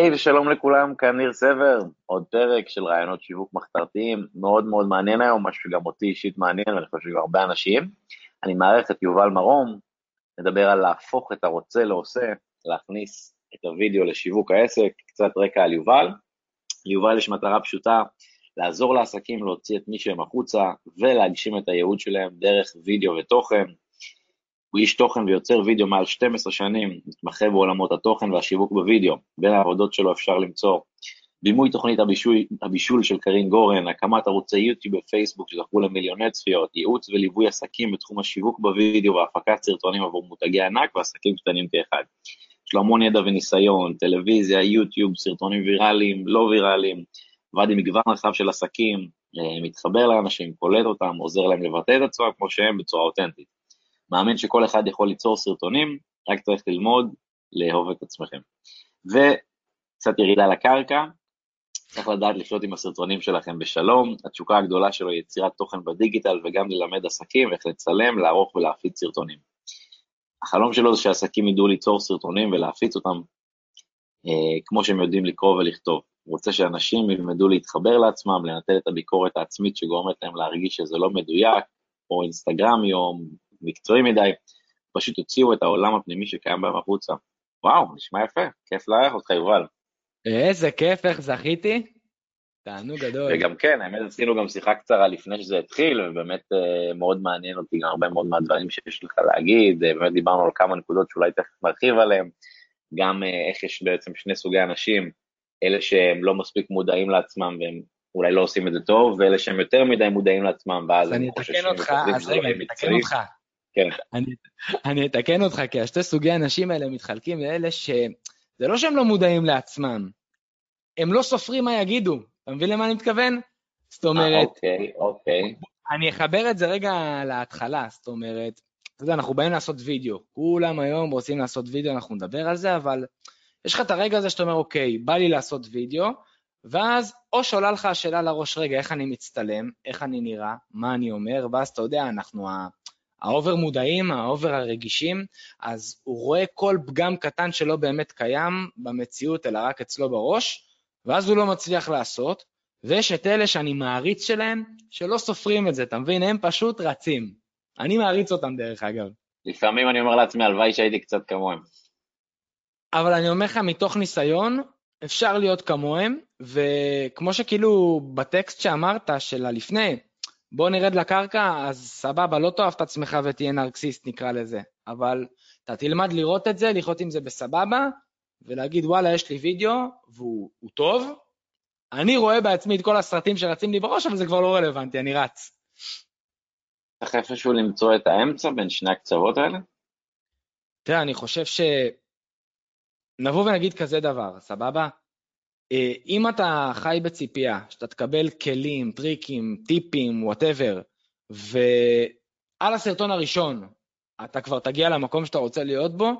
היי ושלום לכולם, כאן ניר סבר, עוד פרק של רעיונות שיווק מחתרתיים, מאוד מאוד מעניין היום, משהו שגם אותי אישית מעניין, ואני חושב שגם הרבה אנשים. אני מערך את יובל מרום, נדבר על להפוך את הרוצה לעושה, להכניס את הוידאו לשיווק העסק, קצת רקע על יובל. ליובל יש מטרה פשוטה, לעזור לעסקים להוציא את מי שהם החוצה ולהגשים את הייעוד שלהם דרך וידאו ותוכן. הוא איש תוכן ויוצר וידאו מעל 12 שנים, מתמחה בעולמות התוכן והשיווק בוידאו. בין העבודות שלו אפשר למצוא בימוי תוכנית הבישול, הבישול של קרין גורן, הקמת ערוצי יוטיוב ופייסבוק שזכו למיליוני צפיות, ייעוץ וליווי עסקים בתחום השיווק בוידאו והפקת סרטונים עבור מותגי ענק ועסקים קטנים כאחד. יש לו המון ידע וניסיון, טלוויזיה, יוטיוב, סרטונים ויראליים, לא ויראליים, עבד עם מגוון רחב של עסקים, אה, מתחבר לאנשים, קולט אותם, עוזר להם לבטא את עצמם כמו שהם בצורה אותנטית. מאמין שכל אחד יכול ליצור סרטונים, רק צריך ללמוד לאהוב את עצמכם. וקצת ירידה לקרקע, צריך לדעת לחיות עם הסרטונים שלכם בשלום, התשוקה הגדולה שלו היא יצירת תוכן בדיגיטל וגם ללמד עסקים איך לצלם, לערוך ולהפיץ סרטונים. החלום שלו זה שעסקים ידעו ליצור סרטונים ולהפיץ אותם אה, כמו שהם יודעים לקרוא ולכתוב. הוא רוצה שאנשים ילמדו להתחבר לעצמם, לנטל את הביקורת העצמית שגורמת להם להרגיש שזה לא מדויק, או אינסטגרמי או מקצועי מדי, פשוט הוציאו את העולם הפנימי שקיים בהם החוצה. וואו, נשמע יפה, כיף לארח אותך, יובל. איזה כיף, איך זכיתי? תענוג גדול. וגם כן, האמת עשינו גם שיחה קצרה לפני שזה התחיל, ובאמת אה, מאוד מעניין אותי גם הרבה מאוד מהדברים שיש לך להגיד, אה, באמת דיברנו על כמה נקודות שאולי תכף נרחיב עליהן, גם אה, איך יש בעצם שני סוגי אנשים, אלה שהם לא מספיק מודעים לעצמם והם אולי לא עושים את זה טוב, ואלה שהם יותר מדי מודעים לעצמם, ואז הם חוששים וחושבים אז רגע, אני אתקן אותך. כן. אני, אני אתקן אותך, כי השתי סוגי האנשים האלה מתחלקים לאלה ש... זה לא שהם לא מודעים לעצמם, הם לא סופרים מה יגידו. אתה מבין למה אני מתכוון? זאת אומרת... אוקיי, אוקיי. אני אחבר את זה רגע להתחלה, זאת אומרת, אתה יודע, אנחנו באים לעשות וידאו. כולם היום רוצים לעשות וידאו, אנחנו נדבר על זה, אבל יש לך את הרגע הזה שאתה אומר, אוקיי, בא לי לעשות וידאו, ואז או שעולה לך השאלה לראש, רגע, איך אני מצטלם, איך אני נראה, מה אני אומר, ואז אתה יודע, אנחנו ה over מודעים, ה over הרגישים, אז הוא רואה כל פגם קטן שלא באמת קיים במציאות, אלא רק אצלו בראש, ואז הוא לא מצליח לעשות, ויש את אלה שאני מעריץ שלהם, שלא סופרים את זה, אתה מבין? הם פשוט רצים. אני מעריץ אותם דרך אגב. לפעמים אני אומר לעצמי, הלוואי שהייתי קצת כמוהם. אבל אני אומר לך, מתוך ניסיון, אפשר להיות כמוהם, וכמו שכאילו בטקסט שאמרת, של הלפני, בוא נרד לקרקע, אז סבבה, לא תאהב את עצמך ותהיה נרקסיסט, נקרא לזה. אבל אתה תלמד לראות את זה, לחיות עם זה בסבבה, ולהגיד, וואלה, יש לי וידאו, והוא טוב. אני רואה בעצמי את כל הסרטים שרצים לי בראש, אבל זה כבר לא רלוונטי, אני רץ. צריך איפשהו למצוא את האמצע בין שני הקצוות האלה? תראה, אני חושב ש... נבוא ונגיד כזה דבר, סבבה? אה, אם אתה חי בציפייה, שאתה תקבל כלים, טריקים, טיפים, whatever, ועל הסרטון הראשון אתה כבר תגיע למקום שאתה רוצה להיות בו,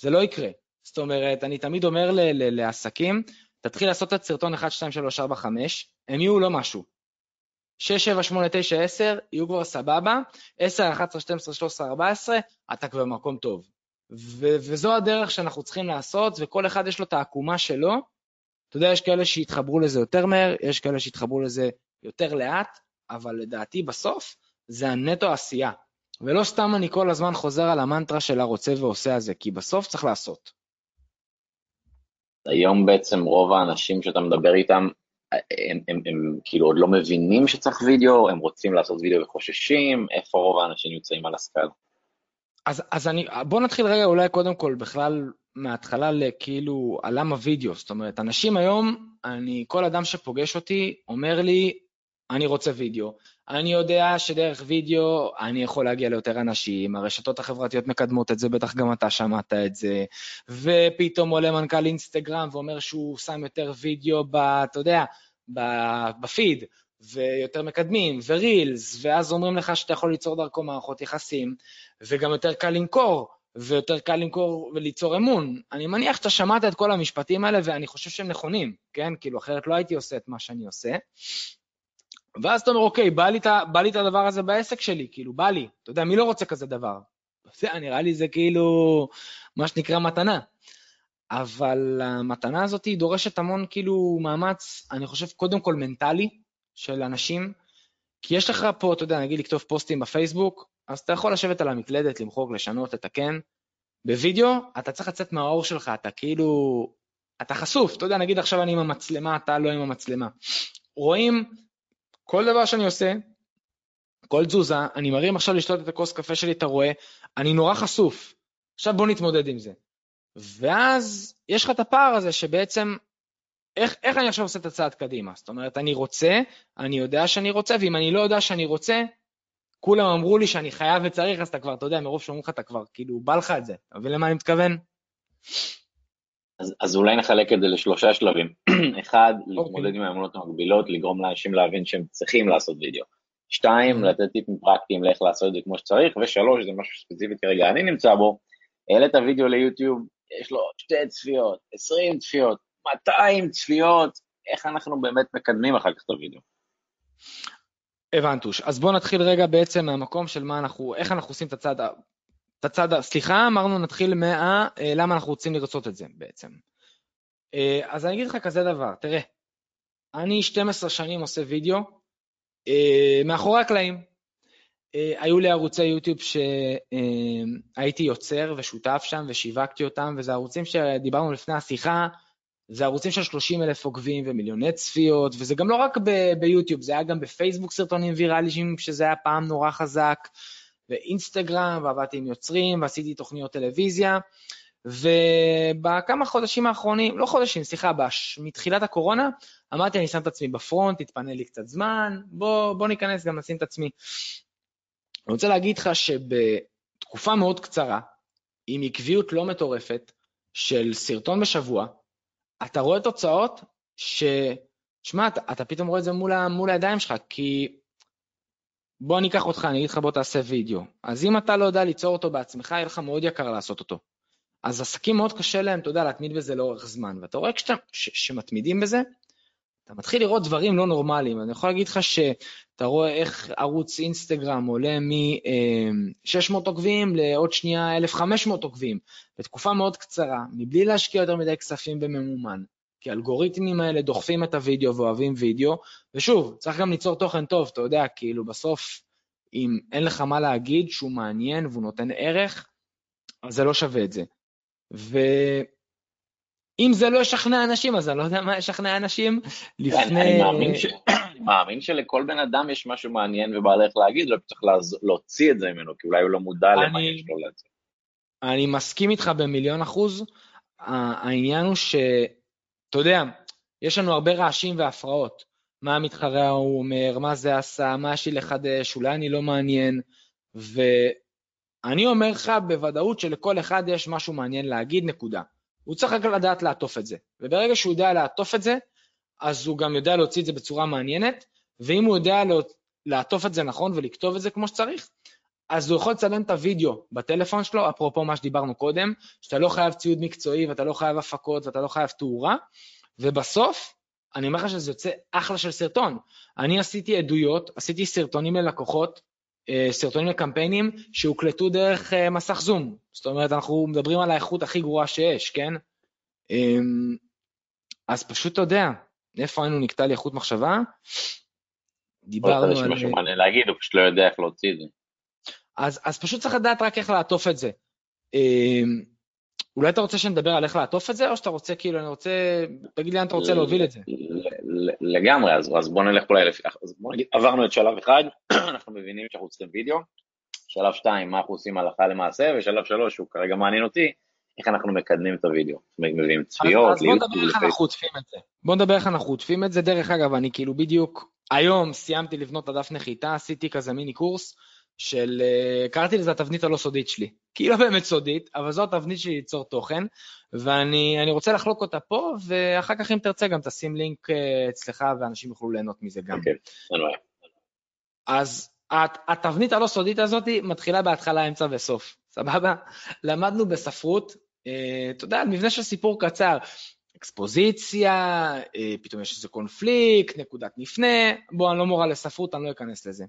זה לא יקרה. זאת אומרת, אני תמיד אומר ל- ל- לעסקים, תתחיל לעשות את סרטון 1, 2, 3, 4, 5, הם יהיו לא משהו. 6, 7, 8, 9, 10, יהיו כבר סבבה, 10, 11, 12, 13, 14, אתה כבר במקום טוב. ו- וזו הדרך שאנחנו צריכים לעשות, וכל אחד יש לו את העקומה שלו. אתה יודע, יש כאלה שהתחברו לזה יותר מהר, יש כאלה שהתחברו לזה יותר לאט, אבל לדעתי בסוף זה הנטו עשייה. ולא סתם אני כל הזמן חוזר על המנטרה של הרוצה ועושה הזה, כי בסוף צריך לעשות. היום בעצם רוב האנשים שאתה מדבר איתם, הם, הם, הם, הם כאילו עוד לא מבינים שצריך וידאו, הם רוצים לעשות וידאו וחוששים, איפה רוב האנשים נמצאים על הסקאלה? אז, אז אני, בוא נתחיל רגע אולי קודם כל בכלל מההתחלה לכאילו על למה וידאו, זאת אומרת, אנשים היום, אני, כל אדם שפוגש אותי אומר לי, אני רוצה וידאו. אני יודע שדרך וידאו אני יכול להגיע ליותר אנשים, הרשתות החברתיות מקדמות את זה, בטח גם אתה שמעת את זה, ופתאום עולה מנכ"ל אינסטגרם ואומר שהוא שם יותר וידאו, ב, אתה יודע, בפיד, ויותר מקדמים, ורילס, ואז אומרים לך שאתה יכול ליצור דרכו מערכות יחסים, וגם יותר קל למכור, ויותר קל למכור וליצור אמון. אני מניח שאתה שמעת את כל המשפטים האלה, ואני חושב שהם נכונים, כן? כאילו, אחרת לא הייתי עושה את מה שאני עושה. ואז אתה אומר, אוקיי, בא לי, בא לי את הדבר הזה בעסק שלי, כאילו, בא לי. אתה יודע, מי לא רוצה כזה דבר? זה נראה לי זה כאילו, מה שנקרא מתנה. אבל המתנה הזאת היא דורשת המון כאילו מאמץ, אני חושב, קודם כל מנטלי של אנשים, כי יש לך פה, אתה יודע, נגיד לכתוב פוסטים בפייסבוק, אז אתה יכול לשבת על המקלדת, למחוק, לשנות, לתקן. בווידאו, אתה צריך לצאת מהאור שלך, אתה כאילו, אתה חשוף, אתה יודע, נגיד עכשיו אני עם המצלמה, אתה לא עם המצלמה. רואים כל דבר שאני עושה, כל תזוזה, אני מרים עכשיו לשתות את הכוס קפה שלי, אתה רואה, אני נורא חשוף. עכשיו בוא נתמודד עם זה. ואז יש לך את הפער הזה שבעצם, איך, איך אני עכשיו עושה את הצעד קדימה? זאת אומרת, אני רוצה, אני יודע שאני רוצה, ואם אני לא יודע שאני רוצה, כולם אמרו לי שאני חייב וצריך, אז אתה כבר, אתה יודע, מרוב שאומרים לך, אתה כבר, כאילו, בא לך את זה. אתה מבין למה אני מתכוון? אז, אז אולי נחלק את זה לשלושה שלבים. אחד, okay. להתמודד אוקיי. עם האמונות המקבילות, לגרום לאנשים להבין שהם צריכים לעשות וידאו. שתיים, mm-hmm. לתת טיפים פרקטיים לאיך לעשות את זה כמו שצריך, ושלוש, זה משהו ספציפי כרגע אני נמצא בו, העלית וידאו ליוטיוב, יש לו שתי צפיות, עשרים צפיות, 200 צפיות, איך אנחנו באמת מקדמים אחר כך את הוידאו? הבנתוש. אז בואו נתחיל רגע בעצם מהמקום של מה אנחנו, איך אנחנו עושים את הצד, את הצד, סליחה, אמרנו נתחיל מה, אה, למה אנחנו רוצים לרצות את זה בעצם. אה, אז אני אגיד לך כזה דבר, תראה, אני 12 שנים עושה וידאו, אה, מאחורי הקלעים. היו לי ערוצי יוטיוב שהייתי יוצר ושותף שם ושיווקתי אותם, וזה ערוצים שדיברנו לפני השיחה, זה ערוצים של 30 אלף עוקבים ומיליוני צפיות, וזה גם לא רק ב- ביוטיוב, זה היה גם בפייסבוק סרטונים ויראליים, שזה היה פעם נורא חזק, ואינסטגרם, ועבדתי עם יוצרים, ועשיתי תוכניות טלוויזיה, ובכמה חודשים האחרונים, לא חודשים, סליחה, בש, מתחילת הקורונה, אמרתי, אני שם את עצמי בפרונט, תתפנה לי קצת זמן, בוא, בוא ניכנס גם לשים את עצמי. אני רוצה להגיד לך שבתקופה מאוד קצרה, עם עקביות לא מטורפת, של סרטון בשבוע, אתה רואה תוצאות ש... שמע, אתה, אתה פתאום רואה את זה מול, מול הידיים שלך, כי בוא אני אקח אותך, אני אגיד לך בוא תעשה וידאו. אז אם אתה לא יודע ליצור אותו בעצמך, יהיה לך מאוד יקר לעשות אותו. אז עסקים מאוד קשה להם, אתה יודע, להתמיד בזה לאורך זמן. ואתה רואה כשאתה, ש, שמתמידים בזה, אתה מתחיל לראות דברים לא נורמליים. אני יכול להגיד לך שאתה רואה איך ערוץ אינסטגרם עולה מ-600 עוקבים לעוד שנייה 1,500 עוקבים, בתקופה מאוד קצרה, מבלי להשקיע יותר מדי כספים בממומן. כי האלגוריתמים האלה דוחפים את הוידאו ואוהבים וידאו, ושוב, צריך גם ליצור תוכן טוב, אתה יודע, כאילו בסוף, אם אין לך מה להגיד שהוא מעניין והוא נותן ערך, אז זה לא שווה את זה. ואם זה לא ישכנע אנשים, אז אני לא יודע מה ישכנע אנשים לפני... אני מאמין, ש... אני מאמין שלכל בן אדם יש משהו מעניין ובעל איך להגיד, רק צריך להוציא את זה ממנו, כי אולי הוא לא מודע למה יש לו להציע. אני מסכים איתך במיליון אחוז. העניין הוא ש... אתה יודע, יש לנו הרבה רעשים והפרעות. מה המתחרה ההוא אומר, מה זה עשה, מה יש לי לחדש, אולי אני לא מעניין. ואני אומר לך בוודאות שלכל אחד יש משהו מעניין להגיד, נקודה. הוא צריך רק לדעת לעטוף את זה. וברגע שהוא יודע לעטוף את זה, אז הוא גם יודע להוציא את זה בצורה מעניינת, ואם הוא יודע לעטוף את זה נכון ולכתוב את זה כמו שצריך, אז הוא יכול לצלם את הוידאו בטלפון שלו, אפרופו מה שדיברנו קודם, שאתה לא חייב ציוד מקצועי ואתה לא חייב הפקות ואתה לא חייב תאורה, ובסוף, אני אומר לך שזה יוצא אחלה של סרטון. אני עשיתי עדויות, עשיתי סרטונים ללקוחות, סרטונים לקמפיינים שהוקלטו דרך אה, מסך זום. זאת אומרת, אנחנו מדברים על האיכות הכי גרועה שיש, כן? אמ, אז פשוט אתה יודע, איפה היינו נקטע לי איכות מחשבה? דיברנו על... יש משהו מעניין להגיד, הוא פשוט לא יודע איך להוציא את זה. אז, אז פשוט צריך לדעת רק איך לעטוף את זה. אולי אתה רוצה שנדבר על איך לעטוף את זה, או שאתה רוצה, כאילו, אני רוצה, תגיד לי לאן אתה רוצה להוביל את זה. לגמרי, אז, אז בוא נלך אולי לפי, אז בוא נגיד, עברנו את שלב אחד, אנחנו מבינים שאנחנו צריכים וידאו, שלב שתיים, מה אנחנו עושים הלכה למעשה, ושלב שלוש, שהוא כרגע מעניין אותי, איך אנחנו מקדמים את הוידאו, מביאים צפיות, אז, אז בוא נדבר איך אנחנו עוטפים את זה. בוא נדבר איך אנחנו עוטפים את זה. דרך אגב, אני כאילו בדיוק, היום סיימתי לבנות את הדף נחיתה, עשיתי כזה מיני קורס, של, אה, קראתי לזה התבנית הלא סודית שלי. כי היא לא באמת סודית, אבל זו התבנית שלי ליצור תוכן, ואני רוצה לחלוק אותה פה, ואחר כך אם תרצה גם תשים לינק אה, אצלך ואנשים יוכלו ליהנות מזה גם. כן, אין בעיה. אז התבנית הלא סודית הזאת מתחילה בהתחלה, אמצע וסוף, סבבה? למדנו בספרות, אה, אתה יודע, מבנה של סיפור קצר, אקספוזיציה, פתאום יש איזה קונפליקט, נקודת מפנה, בוא, אני לא מורה לספרות, אני לא אכנס לזה.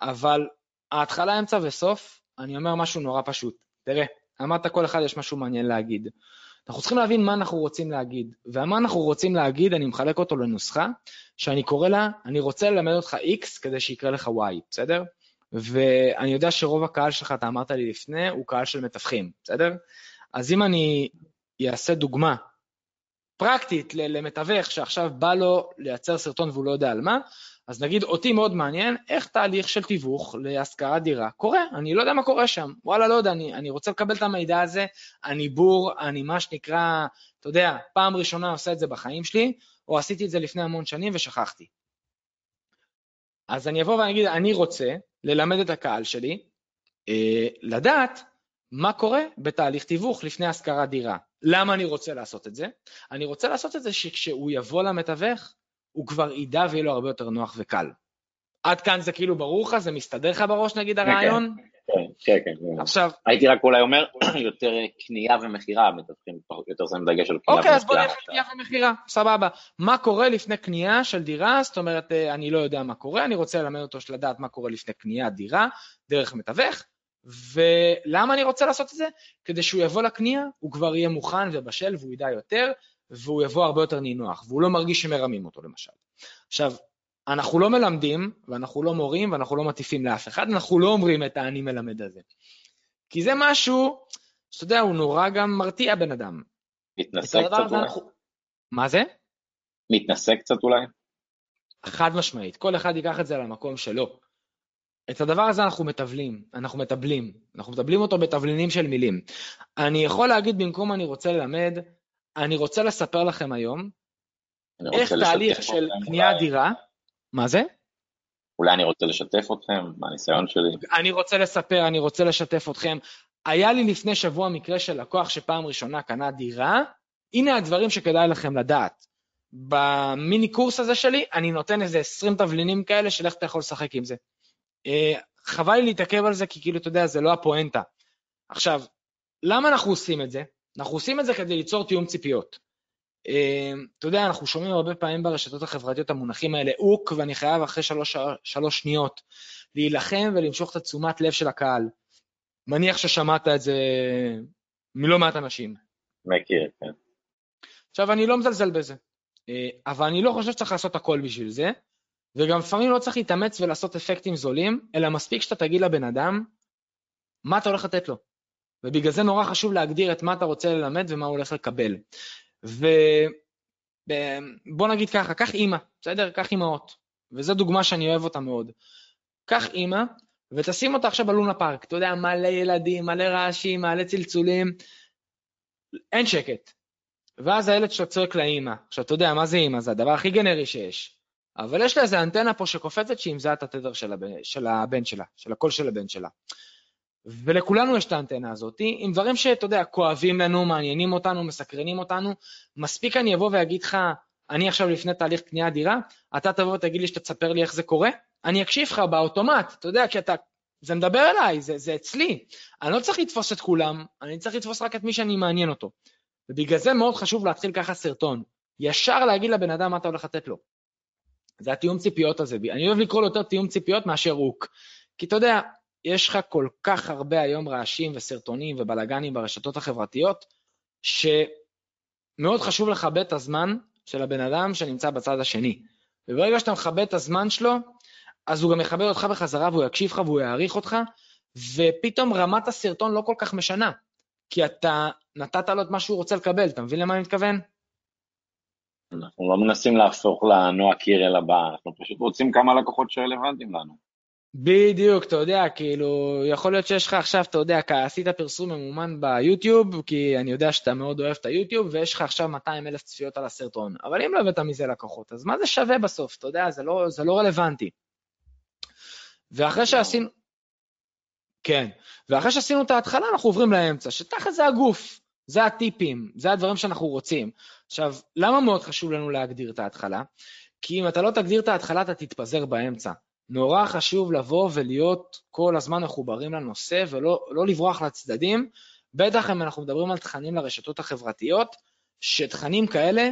אבל ההתחלה, אמצע וסוף, אני אומר משהו נורא פשוט. תראה, אמרת כל אחד יש משהו מעניין להגיד. אנחנו צריכים להבין מה אנחנו רוצים להגיד. ומה אנחנו רוצים להגיד, אני מחלק אותו לנוסחה, שאני קורא לה, אני רוצה ללמד אותך X כדי שיקרה לך Y, בסדר? ואני יודע שרוב הקהל שלך, אתה אמרת לי לפני, הוא קהל של מתווכים, בסדר? אז אם אני אעשה דוגמה פרקטית למתווך שעכשיו בא לו לייצר סרטון והוא לא יודע על מה, אז נגיד, אותי מאוד מעניין איך תהליך של תיווך להשכרת דירה קורה, אני לא יודע מה קורה שם, וואלה, לא יודע, אני, אני רוצה לקבל את המידע הזה, אני בור, אני מה שנקרא, אתה יודע, פעם ראשונה עושה את זה בחיים שלי, או עשיתי את זה לפני המון שנים ושכחתי. אז אני אבוא ואני אגיד, אני רוצה ללמד את הקהל שלי, אה, לדעת מה קורה בתהליך תיווך לפני השכרת דירה. למה אני רוצה לעשות את זה? אני רוצה לעשות את זה שכשהוא יבוא למתווך, הוא כבר ידע ויהיה לו הרבה יותר נוח וקל. עד כאן זה כאילו ברור לך? זה מסתדר לך בראש נגיד כן, הרעיון? כן, כן, כן. עכשיו... הייתי רק אולי אומר, יותר קנייה ומכירה, מתווכים יותר שמים דגש על קנייה ומכירה. אוקיי, אז בוא נלך לקנייה ומכירה, סבבה. מה קורה לפני קנייה של דירה? זאת אומרת, אה, אני לא יודע מה קורה, אני רוצה ללמד אותו לדעת מה קורה לפני קניית דירה, דרך מתווך. ולמה אני רוצה לעשות את זה? כדי שהוא יבוא לקנייה, הוא כבר יהיה מוכן ובשל והוא ידע יותר, והוא יבוא הרבה יותר נינוח, והוא לא מרגיש שמרמים אותו למשל. עכשיו, אנחנו לא מלמדים, ואנחנו לא מורים, ואנחנו לא מטיפים לאף אחד, אנחנו לא אומרים את האני מלמד הזה. כי זה משהו, שאתה יודע, הוא נורא גם מרתיע בן אדם. מתנשא קצת אולי? אנחנו... מה זה? מתנשא קצת אולי? חד משמעית, כל אחד ייקח את זה למקום שלו. את הדבר הזה אנחנו מטבלים, אנחנו מטבלים, אנחנו מטבלים אותו בתבלינים של מילים. אני יכול להגיד במקום אני רוצה ללמד, אני רוצה לספר לכם היום איך תהליך של קניית דירה, מה זה? אולי אני רוצה לשתף אתכם מהניסיון שלי. אני רוצה לספר, אני רוצה לשתף אתכם. היה לי לפני שבוע מקרה של לקוח שפעם ראשונה קנה דירה, הנה הדברים שכדאי לכם לדעת. במיני קורס הזה שלי, אני נותן איזה 20 תבלינים כאלה של איך אתה יכול לשחק עם זה. אה, חבל לי להתעכב על זה, כי כאילו, אתה יודע, זה לא הפואנטה. עכשיו, למה אנחנו עושים את זה? אנחנו עושים את זה כדי ליצור תיאום ציפיות. אמ, אתה יודע, אנחנו שומעים הרבה פעמים ברשתות החברתיות המונחים האלה אוק, ואני חייב אחרי שלוש, שלוש שניות להילחם ולמשוך את התשומת לב של הקהל. מניח ששמעת את זה מלא מעט אנשים. מכיר, כן. עכשיו, אני לא מזלזל בזה, אה, אבל אני לא חושב שצריך לעשות הכל בשביל זה, וגם לפעמים לא צריך להתאמץ ולעשות אפקטים זולים, אלא מספיק שאתה תגיד לבן אדם מה אתה הולך לתת לו. ובגלל זה נורא חשוב להגדיר את מה אתה רוצה ללמד ומה הוא הולך לקבל. ובוא נגיד ככה, קח אימא, בסדר? קח אימהות, וזו דוגמה שאני אוהב אותה מאוד. קח אימא ותשים אותה עכשיו בלונה פארק, אתה יודע, מלא ילדים, מלא רעשים, מלא צלצולים, אין שקט. ואז הילד שלו צועק לאימא. עכשיו, אתה יודע, מה זה אימא? זה הדבר הכי גנרי שיש. אבל יש לה איזה אנטנה פה שקופצת שהיא מזהה את התדר של הבן, של הבן שלה, של הקול של הבן שלה. ולכולנו יש את האנטנה הזאת, עם דברים שאתה יודע, כואבים לנו, מעניינים אותנו, מסקרנים אותנו. מספיק אני אבוא ואגיד לך, אני עכשיו לפני תהליך קניית דירה, אתה תבוא ותגיד לי שאתה תספר לי איך זה קורה, אני אקשיב לך באוטומט, אתה יודע, כי אתה, זה מדבר אליי, זה, זה אצלי. אני לא צריך לתפוס את כולם, אני צריך לתפוס רק את מי שאני מעניין אותו. ובגלל זה מאוד חשוב להתחיל ככה סרטון. ישר להגיד לבן אדם מה אתה הולך לתת לו. זה התיאום ציפיות הזה. אני אוהב לקרוא לו יותר תיאום ציפיות מאשר רוק. כי אתה יודע, יש לך כל כך הרבה היום רעשים וסרטונים ובלאגנים ברשתות החברתיות, שמאוד חשוב לכבד את הזמן של הבן אדם שנמצא בצד השני. וברגע שאתה מכבד את הזמן שלו, אז הוא גם יכבד אותך בחזרה והוא יקשיב לך והוא יעריך אותך, ופתאום רמת הסרטון לא כל כך משנה, כי אתה נתת לו את מה שהוא רוצה לקבל, אתה מבין למה אני מתכוון? אנחנו לא מנסים להפוך לנועה קירל הבא, אנחנו פשוט רוצים כמה לקוחות שרלוונטיים לנו. בדיוק, אתה יודע, כאילו, יכול להיות שיש לך עכשיו, אתה יודע, עשית פרסום ממומן ביוטיוב, כי אני יודע שאתה מאוד אוהב את היוטיוב, ויש לך עכשיו 200 אלף צפיות על הסרטון. אבל אם לא הבאת מזה לקוחות, אז מה זה שווה בסוף? אתה יודע, זה לא, זה לא רלוונטי. ואחרי שעשינו... כן, ואחרי שעשינו את ההתחלה, אנחנו עוברים לאמצע, שתחת זה הגוף, זה הטיפים, זה הדברים שאנחנו רוצים. עכשיו, למה מאוד חשוב לנו להגדיר את ההתחלה? כי אם אתה לא תגדיר את ההתחלה, אתה תתפזר באמצע. נורא חשוב לבוא ולהיות כל הזמן מחוברים לנושא ולא לא לברוח לצדדים, בטח אם אנחנו מדברים על תכנים לרשתות החברתיות, שתכנים כאלה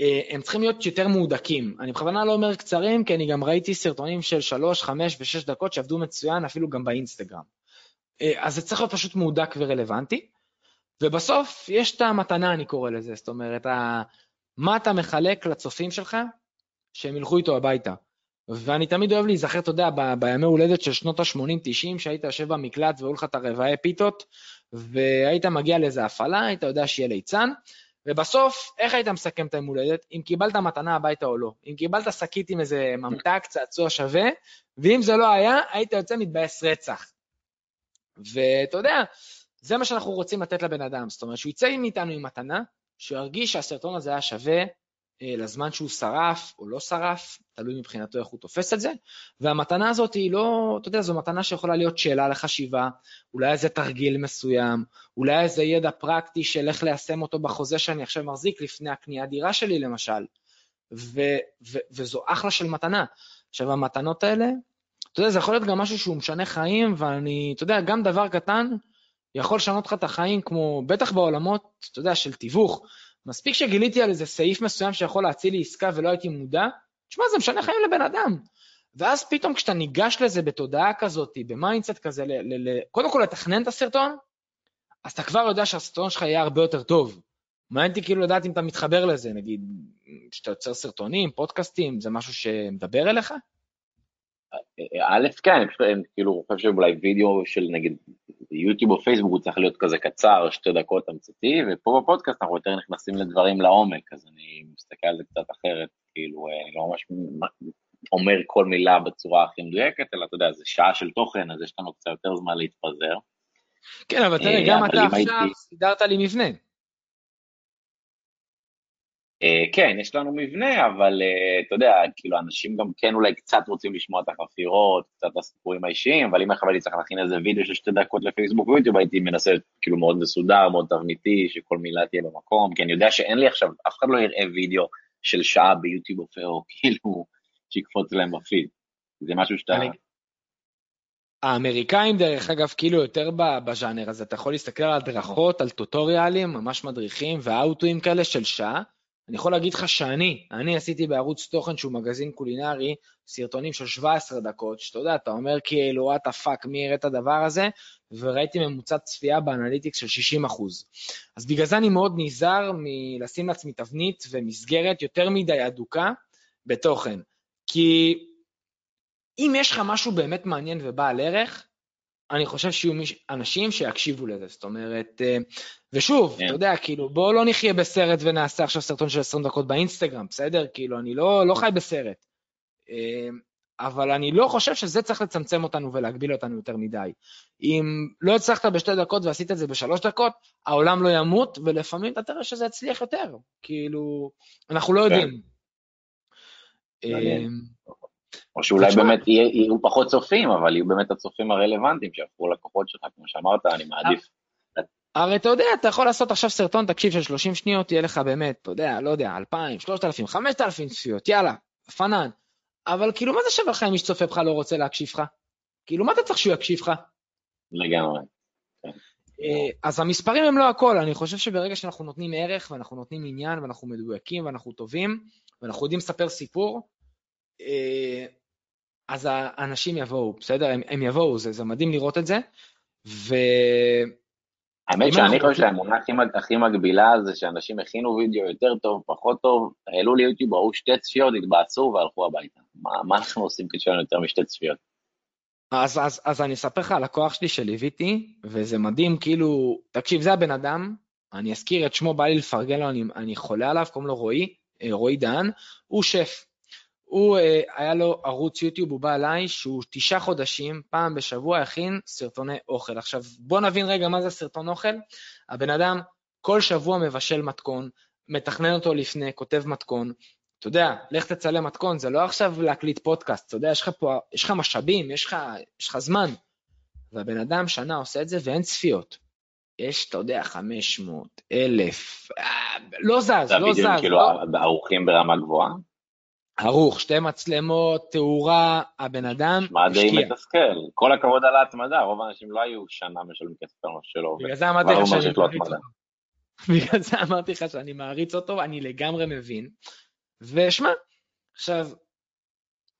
אה, הם צריכים להיות יותר מהודקים. אני בכוונה לא אומר קצרים, כי אני גם ראיתי סרטונים של 3, 5 ו-6 דקות שעבדו מצוין, אפילו גם באינסטגרם. אה, אז זה צריך להיות פשוט מהודק ורלוונטי. ובסוף יש את המתנה, אני קורא לזה, זאת אומרת. מה אתה מחלק לצופים שלך, שהם ילכו איתו הביתה. ואני תמיד אוהב להיזכר, אתה יודע, ב... בימי הולדת של שנות ה-80-90, שהיית יושב במקלט והיו לך את הרבעי פיתות, והיית מגיע לאיזה הפעלה, היית יודע שיהיה ליצן, ובסוף, איך היית מסכם את היום הולדת? אם קיבלת מתנה הביתה או לא. אם קיבלת שקית עם איזה ממתק, צעצוע שווה, ואם זה לא היה, היית יוצא מתבאס רצח. ואתה יודע, זה מה שאנחנו רוצים לתת לבן אדם. זאת אומרת, שהוא יצא מאיתנו עם מתנה, שהוא ירגיש שהסרטון הזה היה שווה לזמן שהוא שרף או לא שרף, תלוי מבחינתו איך הוא תופס את זה, והמתנה הזאת היא לא, אתה יודע, זו מתנה שיכולה להיות שאלה לחשיבה, אולי איזה תרגיל מסוים, אולי איזה ידע פרקטי של איך ליישם אותו בחוזה שאני עכשיו מחזיק לפני הקנייה דירה שלי למשל, ו- ו- וזו אחלה של מתנה. עכשיו, המתנות האלה, אתה יודע, זה יכול להיות גם משהו שהוא משנה חיים, ואני, אתה יודע, גם דבר קטן יכול לשנות לך את החיים, כמו, בטח בעולמות, אתה יודע, של תיווך. מספיק שגיליתי על איזה סעיף מסוים שיכול להציל לי עסקה ולא הייתי מודע, תשמע, זה משנה חיים לבן אדם. ואז פתאום כשאתה ניגש לזה בתודעה כזאת, ב mindset כזה, ל- ל- ל- קודם כל לתכנן את הסרטון, אז אתה כבר יודע שהסרטון שלך יהיה הרבה יותר טוב. מעניין אותי כאילו לדעת אם אתה מתחבר לזה, נגיד, כשאתה יוצר סרטונים, פודקאסטים, זה משהו שמדבר אליך? א', כן, אני כאילו חושב שאולי וידאו של נגיד יוטיוב או פייסבוק הוא צריך להיות כזה קצר, שתי דקות תמציתי, ופה בפודקאסט אנחנו יותר נכנסים לדברים לעומק, אז אני מסתכל על זה קצת אחרת, כאילו, אה, לא ממש אומר כל מילה בצורה הכי מדויקת, אלא אתה יודע, זה שעה של תוכן, אז יש לנו קצת יותר זמן להתפזר. כן, אבל תראה, אה, גם אתה עכשיו סידרת לי מבנה. Uh, כן, יש לנו מבנה, אבל uh, אתה יודע, כאילו, אנשים גם כן אולי קצת רוצים לשמוע את החפירות, קצת את הסיפורים האישיים, אבל אם עכשיו הייתי צריך להכין איזה וידאו של שתי דקות לפייסבוק ויוטיוב, הייתי מנסה כאילו מאוד מסודר, מאוד תבניתי, שכל מילה תהיה במקום, כי אני יודע שאין לי עכשיו, אף אחד לא יראה וידאו של שעה ביוטיוב או כאילו, שיקפוץ להם בפיד. זה משהו שאתה... האמריקאים, דרך אגב, כאילו יותר בז'אנר הזה, אתה יכול להסתכל על הדרכות, על tutorial ים, ממש מדריכים ואוטואים כאלה של שעה, אני יכול להגיד לך שאני, אני עשיתי בערוץ תוכן שהוא מגזין קולינרי, סרטונים של 17 דקות, שאתה יודע, אתה אומר כאילו, what the fuck, מי יראה את הדבר הזה? וראיתי ממוצע צפייה ב analytics של 60 אחוז. אז בגלל זה אני מאוד נזהר מלשים לעצמי תבנית ומסגרת יותר מדי אדוקה בתוכן. כי אם יש לך משהו באמת מעניין ובעל ערך, אני חושב שיהיו אנשים שיקשיבו לזה, זאת אומרת, אה, ושוב, yeah. אתה יודע, כאילו, בואו לא נחיה בסרט ונעשה עכשיו סרטון של 20 דקות באינסטגרם, בסדר? כאילו, אני לא, לא חי בסרט. אה, אבל אני לא חושב שזה צריך לצמצם אותנו ולהגביל אותנו יותר מדי. אם לא הצלחת בשתי דקות ועשית את זה בשלוש דקות, העולם לא ימות, ולפעמים אתה תראה שזה יצליח יותר. כאילו, אנחנו לא כן. יודעים. או שאולי באמת יהיו פחות צופים, אבל יהיו באמת הצופים הרלוונטיים שיהפכו לקוחות שלך, כמו שאמרת, אני מעדיף. הרי אתה יודע, אתה יכול לעשות עכשיו סרטון, תקשיב, של 30 שניות, יהיה לך באמת, אתה יודע, לא יודע, 2,000, 3,000, 5,000 צפיות, יאללה, פנן. אבל כאילו, מה זה שווה לך אם מי שצופה בך לא רוצה להקשיב לך? כאילו, מה אתה צריך שהוא יקשיב לך? לגמרי. אה, אז המספרים הם לא הכל, אני חושב שברגע שאנחנו נותנים ערך, ואנחנו נותנים עניין, ואנחנו מדויקים, ואנחנו טובים, ואנחנו יודעים לספר סיפור, אז האנשים יבואו, בסדר? הם, הם יבואו, זה, זה מדהים לראות את זה. ו... האמת שאני חושב שהאמונה הכי, הכי מגבילה זה שאנשים הכינו וידאו יותר טוב, פחות טוב, העלו ליוטיוב, ראו שתי צפיות, התבאסו והלכו הביתה. מה, מה אנחנו עושים לנו יותר משתי צפיות? אז, אז, אז אני אספר לך על הכוח שלי שליוויתי, וזה מדהים, כאילו, תקשיב, זה הבן אדם, אני אזכיר את שמו, בא לי לפרגן לו, אני, אני חולה עליו, קוראים לו רועי, אה, רועי דהן, הוא שף, הוא, אה, היה לו ערוץ יוטיוב, הוא בא אליי, שהוא תשעה חודשים, פעם בשבוע הכין סרטוני אוכל. עכשיו, בוא נבין רגע מה זה סרטון אוכל. הבן אדם כל שבוע מבשל מתכון, מתכנן אותו לפני, כותב מתכון. אתה יודע, לך תצלם מתכון, זה לא עכשיו להקליט פודקאסט, אתה יודע, יש לך פה, יש לך משאבים, יש לך, יש לך זמן. והבן אדם שנה עושה את זה ואין צפיות. יש, אתה יודע, 500, 1,000, אה, לא זז, לא זז. זה בדיוק כאילו לא... ערוכים ברמה גבוהה? ערוך, שתי מצלמות, תאורה, הבן אדם השקיע. מה די מתסכל, כל הכבוד על ההתמדה, רוב האנשים לא היו שנה משלמים כסף על מה שלא עובד. בגלל זה אמרתי לך שאני מעריץ אותו. בגלל זה אמרתי לך שאני מעריץ אותו, אני לגמרי מבין. ושמע, עכשיו,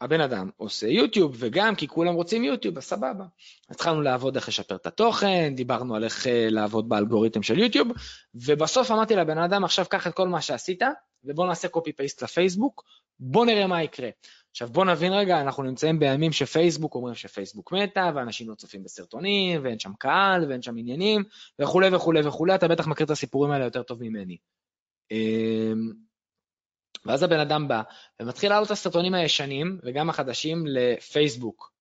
הבן אדם עושה יוטיוב, וגם כי כולם רוצים יוטיוב, אז סבבה. התחלנו לעבוד איך לשפר את התוכן, דיברנו על איך אה, לעבוד באלגוריתם של יוטיוב, ובסוף אמרתי לבן אדם, עכשיו קח את כל מה שעשית, ובוא נעשה קופי פייסט לפייסבוק, בוא נראה מה יקרה. עכשיו בוא נבין רגע, אנחנו נמצאים בימים שפייסבוק אומרים שפייסבוק מתה, ואנשים לא צופים בסרטונים, ואין שם קהל, ואין שם עניינים, וכולי וכולי וכולי, אתה בטח מכיר את הסיפורים האלה יותר טוב ממני. אמ, ואז הבן אדם בא ומתחיל לעלות את הסרטונים הישנים וגם החדשים לפייסבוק.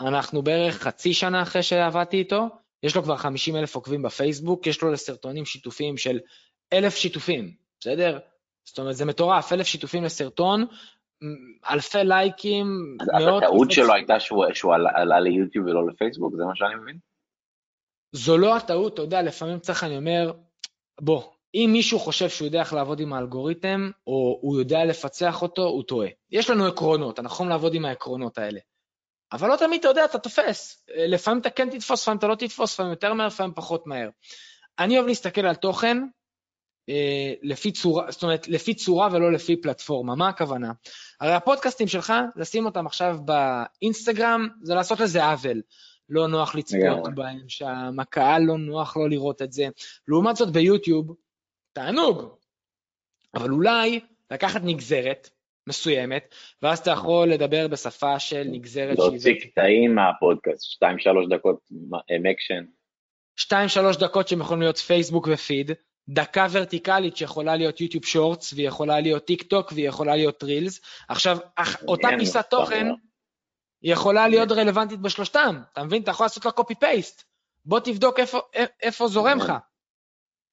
אנחנו בערך חצי שנה אחרי שעבדתי איתו, יש לו כבר 50 אלף עוקבים בפייסבוק, יש לו לסרטונים שיתופים של אלף שיתופים, בסדר? זאת אומרת, זה מטורף, אלף שיתופים לסרטון, אלפי לייקים, מאות... הטעות שלו הייתה שהוא, שהוא עלה, עלה ליוטיוב ולא לפייסבוק, זה מה שאני מבין? זו לא הטעות, אתה יודע, לפעמים צריך, אני אומר, בוא, אם מישהו חושב שהוא יודע איך לעבוד עם האלגוריתם, או הוא יודע לפצח אותו, הוא טועה. יש לנו עקרונות, אנחנו יכולים לעבוד עם העקרונות האלה. אבל לא תמיד אתה יודע, אתה תופס. לפעמים אתה כן תתפוס, לפעמים אתה לא תתפוס, לפעמים יותר מהר, לפעמים פחות מהר. אני אוהב להסתכל על תוכן לפי צורה, זאת אומרת, לפי צורה ולא לפי פלטפורמה. מה הכוונה? הרי הפודקאסטים שלך, לשים אותם עכשיו באינסטגרם, זה לעשות לזה עוול. לא נוח לצפות בהם שם, הקהל לא נוח לו לראות את זה. לעומת זאת ביוטיוב, תענוג. אבל אולי לקחת נגזרת מסוימת, ואז אתה יכול לדבר בשפה של נגזרת שהיא... להוציא קטעים מהפודקאסט, 2-3 דקות אקשן. 2-3 דקות שהם יכולים להיות פייסבוק ופיד, דקה ורטיקלית שיכולה להיות יוטיוב shorts, והיא יכולה להיות טיק טוק, והיא יכולה להיות reels. עכשיו, אותה פיסת תוכן, היא יכולה להיות רלוונטית בשלושתם, אתה מבין? אתה יכול לעשות לה קופי פייסט. בוא תבדוק איפה, איפה זורם לך.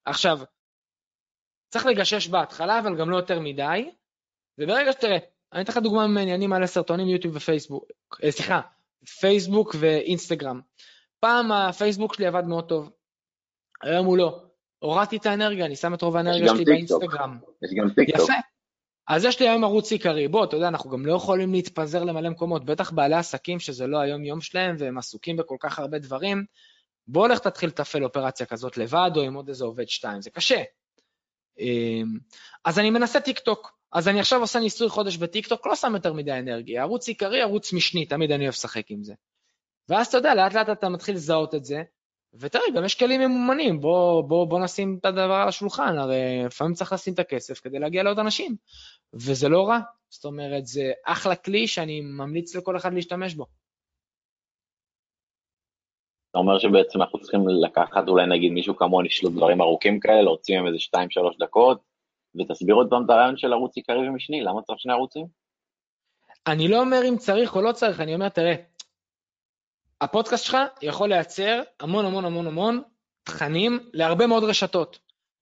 עכשיו, צריך לגשש בהתחלה, אבל גם לא יותר מדי, וברגע שתראה, אני אתן לך דוגמה ממני, אני מעלה סרטונים יוטיוב ופייסבוק, אה, סליחה, פייסבוק ואינסטגרם. פעם הפייסבוק שלי עבד מאוד טוב, היום הוא לא. הורדתי את האנרגיה, אני שם את רוב האנרגיה שלי באינסטגרם. יש גם טיק טוק. יפה. אז יש לי היום ערוץ עיקרי. בוא, אתה יודע, אנחנו גם לא יכולים להתפזר למלא מקומות, בטח בעלי עסקים שזה לא היום-יום שלהם והם עסוקים בכל כך הרבה דברים. בוא לך תתחיל לתפעל אופרציה כזאת לבד או עם עוד איזה עובד שתיים, זה קשה. אמ, אז אני מנסה טיק טוק. אז אני עכשיו עושה ניסוי חודש בטיק טוק, לא שם יותר מדי אנרגיה. ערוץ עיקרי, ערוץ משני, תמיד אני אוהב לשחק עם זה. ואז אתה יודע, לאט לאט אתה מתחיל לזהות את זה, ותראה, גם יש כלים ממומנים, בוא, בוא, בוא נשים את הדבר על השולחן, הרי לפעמים צריך לשים את הכסף כדי להגיע לעוד אנשים, וזה לא רע. זאת אומרת, זה אחלה כלי שאני ממליץ לכל אחד להשתמש בו. אתה אומר שבעצם אנחנו צריכים לקחת אולי נגיד מישהו כמוני, יש לו דברים ארוכים כאלה, להוציא מהם איזה 2-3 דקות, ותסביר עוד פעם את הרעיון של ערוץ עיקרי ומשני, למה צריך שני ערוצים? אני לא אומר אם צריך או לא צריך, אני אומר, תראה, הפודקאסט שלך יכול לייצר המון המון המון המון תכנים להרבה מאוד רשתות.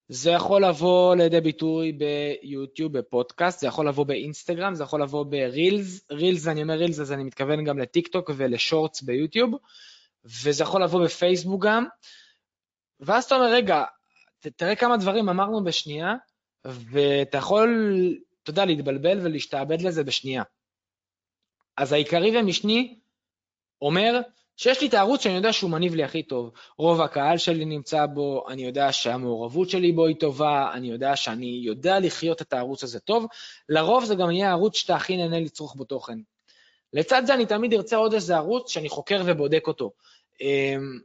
זה יכול לבוא לידי ביטוי ביוטיוב, בפודקאסט, זה יכול לבוא באינסטגרם, זה יכול לבוא ברילס, רילס, אני אומר רילס, אז אני מתכוון גם לטיק טוק ולשורטס ביוטיוב. וזה יכול לבוא בפייסבוק גם, ואז אתה אומר, רגע, תראה כמה דברים אמרנו בשנייה, ואתה יכול, אתה יודע, להתבלבל ולהשתעבד לזה בשנייה. אז העיקרי ומשני אומר שיש לי את הערוץ שאני יודע שהוא מניב לי הכי טוב. רוב הקהל שלי נמצא בו, אני יודע שהמעורבות שלי בו היא טובה, אני יודע שאני יודע לחיות את הערוץ הזה טוב. לרוב זה גם יהיה הערוץ שאתה הכי נהנה לצרוך בו תוכן. לצד זה אני תמיד ארצה עוד איזה ערוץ שאני חוקר ובודק אותו. אמ,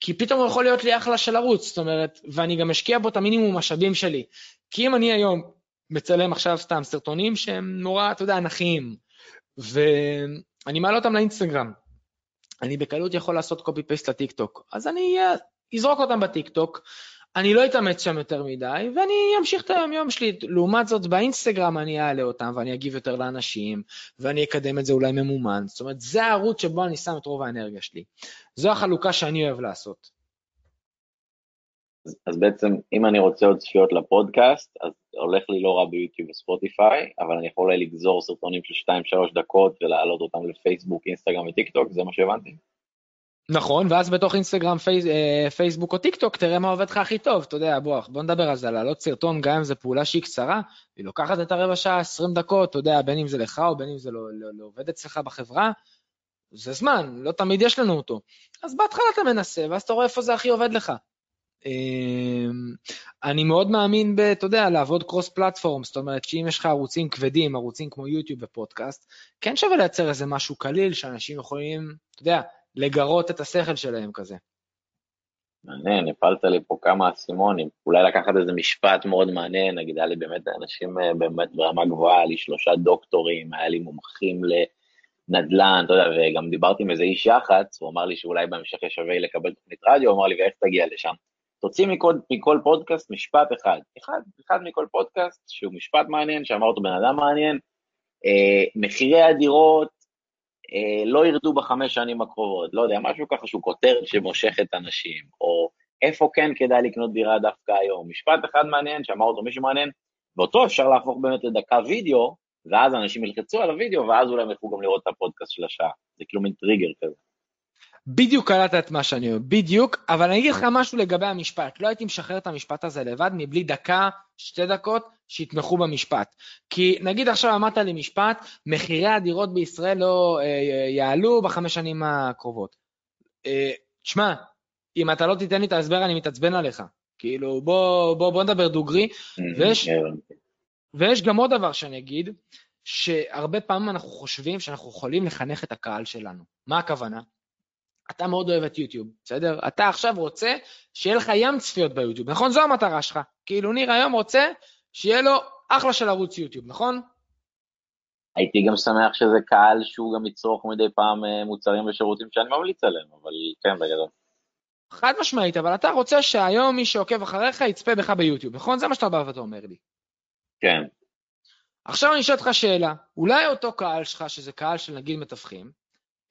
כי פתאום הוא יכול להיות לי אחלה של ערוץ, זאת אומרת, ואני גם אשקיע בו את המינימום משאבים שלי. כי אם אני היום מצלם עכשיו סתם סרטונים שהם נורא, אתה יודע, אנכיים, ואני מעלה אותם לאינסטגרם, אני בקלות יכול לעשות copy paste לטיק טוק, אז אני אזרוק אותם בטיק טוק, אני לא אתאמץ שם יותר מדי, ואני אמשיך את היום-יום שלי. לעומת זאת, באינסטגרם אני אעלה אותם, ואני אגיב יותר לאנשים, ואני אקדם את זה אולי ממומן. זאת אומרת, זה הערוץ שבו אני שם את רוב האנרגיה שלי. זו החלוקה שאני אוהב לעשות. אז, אז בעצם, אם אני רוצה עוד צפיות לפודקאסט, אז הולך לי לא רע ביוטיוב וספוטיפיי, אבל אני יכול אולי לגזור סרטונים של 2-3 דקות ולהעלות אותם לפייסבוק, אינסטגרם וטיק טוק, זה מה שהבנתי. נכון, ואז בתוך אינסטגרם, פייס, אה, פייסבוק או טיק טוק, תראה מה עובד לך הכי טוב, אתה יודע, בוא, בוא נדבר על זה, להעלות סרטון, גם אם זו פעולה שהיא קצרה, היא לוקחת את הרבע שעה, 20 דקות, אתה יודע, בין אם זה לך או בין אם זה לא, לא, לא עובד אצלך בחברה, זה זמן, לא תמיד יש לנו אותו. אז בהתחלה אתה מנסה, ואז אתה רואה איפה זה הכי עובד לך. אמ, אני מאוד מאמין ב, אתה יודע, לעבוד cross platform, זאת אומרת שאם יש לך ערוצים כבדים, ערוצים כמו יוטיוב ופודקאסט, כן שווה לייצר איזה משהו קליל שאנשים יכולים, אתה יודע, לגרות את השכל שלהם כזה. מעניין, הפלת לי פה כמה אסימונים, אולי לקחת איזה משפט מאוד מעניין, נגיד היה לי באמת אנשים אה, באמת ברמה גבוהה, היה לי שלושה דוקטורים, היה לי מומחים לנדל"ן, אתה יודע, וגם דיברתי עם איזה איש יח"צ, הוא אמר לי שאולי בהמשך יש שווה לקבל תוכנית רדיו, הוא אמר לי, ואיך תגיע לשם? תוציא מכל, מכל פודקאסט משפט אחד, אחד, אחד מכל פודקאסט שהוא משפט מעניין, שאמר אותו בן אדם מעניין, אה, מחירי הדירות אה, לא ירדו בחמש שנים הקרובות, לא יודע, משהו ככה שהוא כותרת שמושכת אנשים, או איפה כן כדאי לקנות דירה דווקא היום, משפט אחד מעניין שאמר אותו מישהו מעניין, ואותו אפשר להפוך באמת לדקה וידאו, ואז אנשים ילחצו על הוידאו, ואז אולי הם יוכלו גם לראות את הפודקאסט של השעה, זה כאילו מין טריגר כזה. בדיוק קלטת את מה שאני אומר, בדיוק, אבל אני אגיד לך משהו לגבי המשפט. לא הייתי משחרר את המשפט הזה לבד מבלי דקה, שתי דקות, שיתמכו במשפט. כי נגיד עכשיו אמרת לי משפט, מחירי הדירות בישראל לא אה, יעלו בחמש שנים הקרובות. אה, תשמע, אם אתה לא תיתן לי את ההסבר, אני מתעצבן עליך. כאילו, בוא, בוא, בוא נדבר דוגרי. ויש, ויש גם עוד דבר שאני אגיד, שהרבה פעמים אנחנו חושבים שאנחנו יכולים לחנך את הקהל שלנו. מה הכוונה? אתה מאוד אוהב את יוטיוב, בסדר? אתה עכשיו רוצה שיהיה לך ים צפיות ביוטיוב, נכון? זו המטרה שלך. כאילו ניר היום רוצה שיהיה לו אחלה של ערוץ יוטיוב, נכון? הייתי גם שמח שזה קהל שהוא גם יצרוך מדי פעם אה, מוצרים ושירותים שאני ממליץ עליהם, אבל כן, בגדול. חד משמעית, אבל אתה רוצה שהיום מי שעוקב אחריך יצפה בך ביוטיוב, נכון? זה מה שאתה בא ואתה אומר לי. כן. עכשיו אני אשאל אותך שאלה, אולי אותו קהל שלך, שזה קהל של נגיד מתווכים,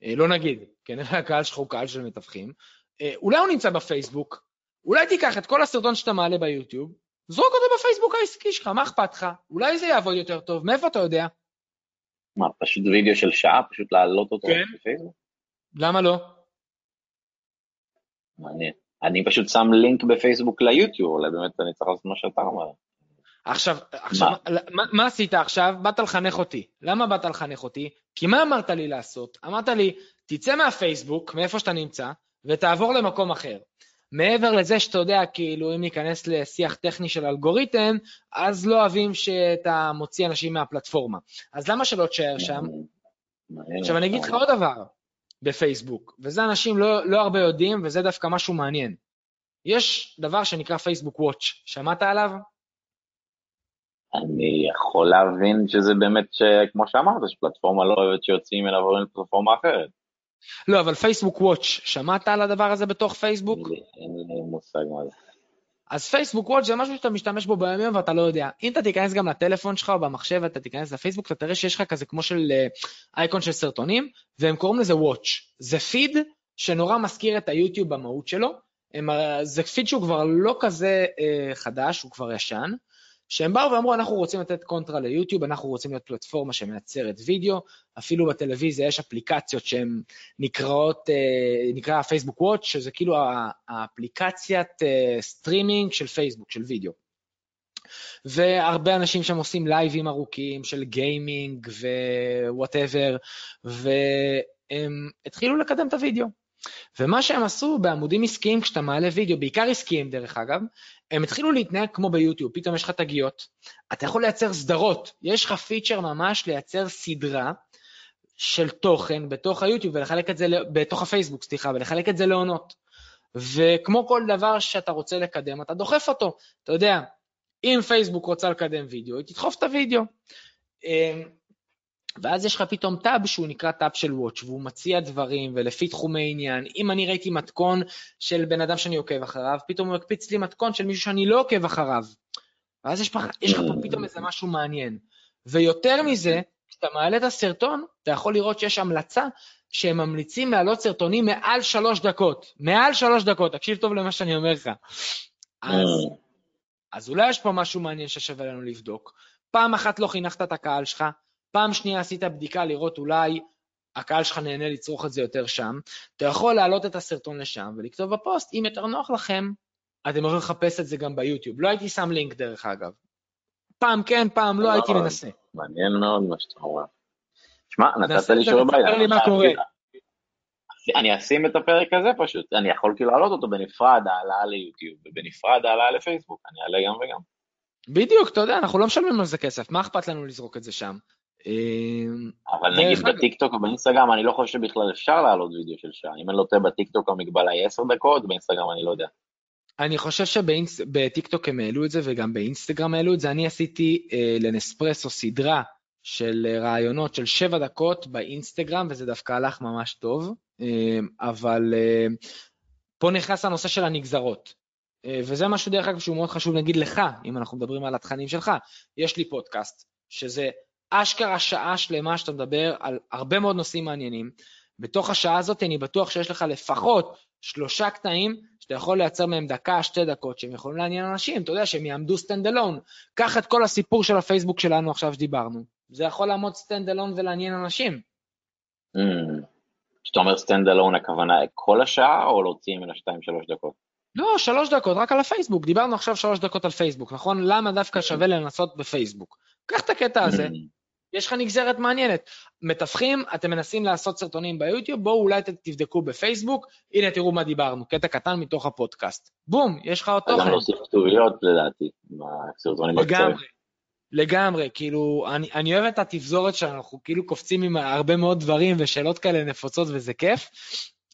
לא נגיד, כן, הקהל שלך הוא קהל של מתווכים, אה, אולי הוא נמצא בפייסבוק, אולי תיקח את כל הסרטון שאתה מעלה ביוטיוב, זרוק אותו בפייסבוק העסקי שלך, מה אכפת לך? אולי זה יעבוד יותר טוב, מאיפה אתה יודע? מה, פשוט וידאו של שעה, פשוט להעלות אותו כן. בפייסבוק? למה לא? מעניין. אני פשוט שם לינק בפייסבוק ליוטיוב, אולי באמת אני צריך לעשות מה שאתה אומר. עכשיו, עכשיו מה? מה, מה עשית עכשיו? באת לחנך אותי. למה באת לחנך אותי? כי מה אמרת לי לעשות? אמרת לי, תצא מהפייסבוק, מאיפה שאתה נמצא, ותעבור למקום אחר. מעבר לזה שאתה יודע, כאילו, אם ניכנס לשיח טכני של אלגוריתם, אז לא אוהבים שאתה מוציא אנשים מהפלטפורמה. אז למה שלא תשאר שם? עכשיו, אני אגיד לך עוד דבר בפייסבוק, וזה אנשים לא, לא הרבה יודעים, וזה דווקא משהו מעניין. יש דבר שנקרא פייסבוק וואץ', שמעת עליו? אני יכול להבין שזה באמת, כמו שאמרת, שפלטפורמה לא אוהבת שיוצאים ממנה ועוברים לפלטפורמה אחרת. לא, אבל פייסבוק וואץ', שמעת על הדבר הזה בתוך פייסבוק? אין לי מושג מה זה. אז פייסבוק וואץ' זה משהו שאתה משתמש בו בימים ואתה לא יודע. אם אתה תיכנס גם לטלפון שלך או במחשב ואתה תיכנס לפייסבוק, אתה תראה שיש לך כזה כמו של אייקון אה, של סרטונים, והם קוראים לזה וואץ'. זה פיד שנורא מזכיר את היוטיוב במהות שלו. הם, זה פיד שהוא כבר לא כזה אה, חדש, הוא כבר ישן. שהם באו ואמרו, אנחנו רוצים לתת קונטרה ליוטיוב, אנחנו רוצים להיות פלטפורמה שמייצרת וידאו, אפילו בטלוויזיה יש אפליקציות שהן נקראות, אה, נקרא פייסבוק Watch, שזה כאילו האפליקציית סטרימינג אה, של פייסבוק, של וידאו. והרבה אנשים שם עושים לייבים ארוכים של gaming ו whatever, והם התחילו לקדם את הוידאו. ומה שהם עשו בעמודים עסקיים, כשאתה מעלה וידאו, בעיקר עסקיים דרך אגב, הם התחילו להתנהג כמו ביוטיוב, פתאום יש לך תגיות, אתה יכול לייצר סדרות, יש לך פיצ'ר ממש לייצר סדרה של תוכן בתוך היוטיוב ולחלק את זה, בתוך הפייסבוק, סליחה, ולחלק את זה לעונות. וכמו כל דבר שאתה רוצה לקדם, אתה דוחף אותו. אתה יודע, אם פייסבוק רוצה לקדם וידאו, היא תדחוף את הוידאו. ואז יש לך פתאום טאב שהוא נקרא טאב של וואץ', והוא מציע דברים ולפי תחומי עניין. אם אני ראיתי מתכון של בן אדם שאני עוקב אחריו, פתאום הוא יקפיץ לי מתכון של מישהו שאני לא עוקב אחריו. ואז יש, פח, יש לך פה פתאום איזה משהו מעניין. ויותר מזה, כשאתה מעלה את הסרטון, אתה יכול לראות שיש המלצה שהם ממליצים להעלות סרטונים מעל שלוש דקות. מעל שלוש דקות, תקשיב טוב למה שאני אומר לך. אז, אז אולי יש פה משהו מעניין ששווה לנו לבדוק. פעם אחת לא חינכת את הקהל שלך, פעם שנייה עשית בדיקה לראות אולי הקהל שלך נהנה לצרוך את זה יותר שם, אתה יכול להעלות את הסרטון לשם ולכתוב בפוסט, אם יותר נוח לכם, אתם יכולים לחפש את זה גם ביוטיוב. לא הייתי שם לינק דרך אגב. פעם כן, פעם לא, הייתי מנסה. מעניין מאוד מה שאתה אומר. שמע, נתת לי שיעורי בית. לי מה קורה. אני אשים את הפרק הזה פשוט, אני יכול כאילו להעלות אותו בנפרד, העלאה ליוטיוב, ובנפרד העלאה לפייסבוק, אני אעלה גם וגם. בדיוק, אתה יודע, אנחנו לא משלמים על זה כסף, מה אכפת לנו לזרוק את זה שם? אמ, אבל נגיד בטיקטוק או באינסטגרם, אני לא חושב שבכלל אפשר להעלות וידאו של שעה. אם אני לא טועה בטיקטוק המגבלה היא 10 דקות, באינסטגרם אני לא יודע. אני חושב שבטיקטוק הם העלו את זה וגם באינסטגרם העלו את זה. אני עשיתי אה, לנספרסו סדרה של אה, ראיונות של 7 דקות באינסטגרם, וזה דווקא הלך ממש טוב. אה, אבל אה, פה נכנס הנושא של הנגזרות. אה, וזה משהו דרך אגב שהוא מאוד חשוב נגיד לך, אם אנחנו מדברים על התכנים שלך. יש לי פודקאסט, שזה אשכרה שעה שלמה שאתה מדבר על הרבה מאוד נושאים מעניינים. בתוך השעה הזאת אני בטוח שיש לך לפחות שלושה קטעים שאתה יכול לייצר מהם דקה, שתי דקות, שהם יכולים לעניין אנשים, אתה יודע, שהם יעמדו stand alone. קח את כל הסיפור של הפייסבוק שלנו עכשיו שדיברנו. זה יכול לעמוד stand alone ולעניין אנשים. Mm. כשאתה אומר stand alone, הכוונה כל השעה, או להוציא ממנה שתיים, שלוש דקות? לא, שלוש דקות, רק על הפייסבוק. דיברנו עכשיו שלוש דקות על פייסבוק, נכון? למה דווקא שווה לנסות בפייסבוק? קח את הקטע הזה, mm. יש לך נגזרת מעניינת. מתווכים, אתם מנסים לעשות סרטונים ביוטיוב, בואו אולי תבדקו בפייסבוק, הנה תראו מה דיברנו, קטע קטן מתוך הפודקאסט. בום, יש לך עוד תוכן. גם להוסיף כתוביות לדעתי, בסרטונים לגמרי, לגמרי, כאילו, אני, אני אוהב את התפזורת שאנחנו כאילו קופצים עם הרבה מאוד דברים ושאלות כאלה נפוצות וזה כיף.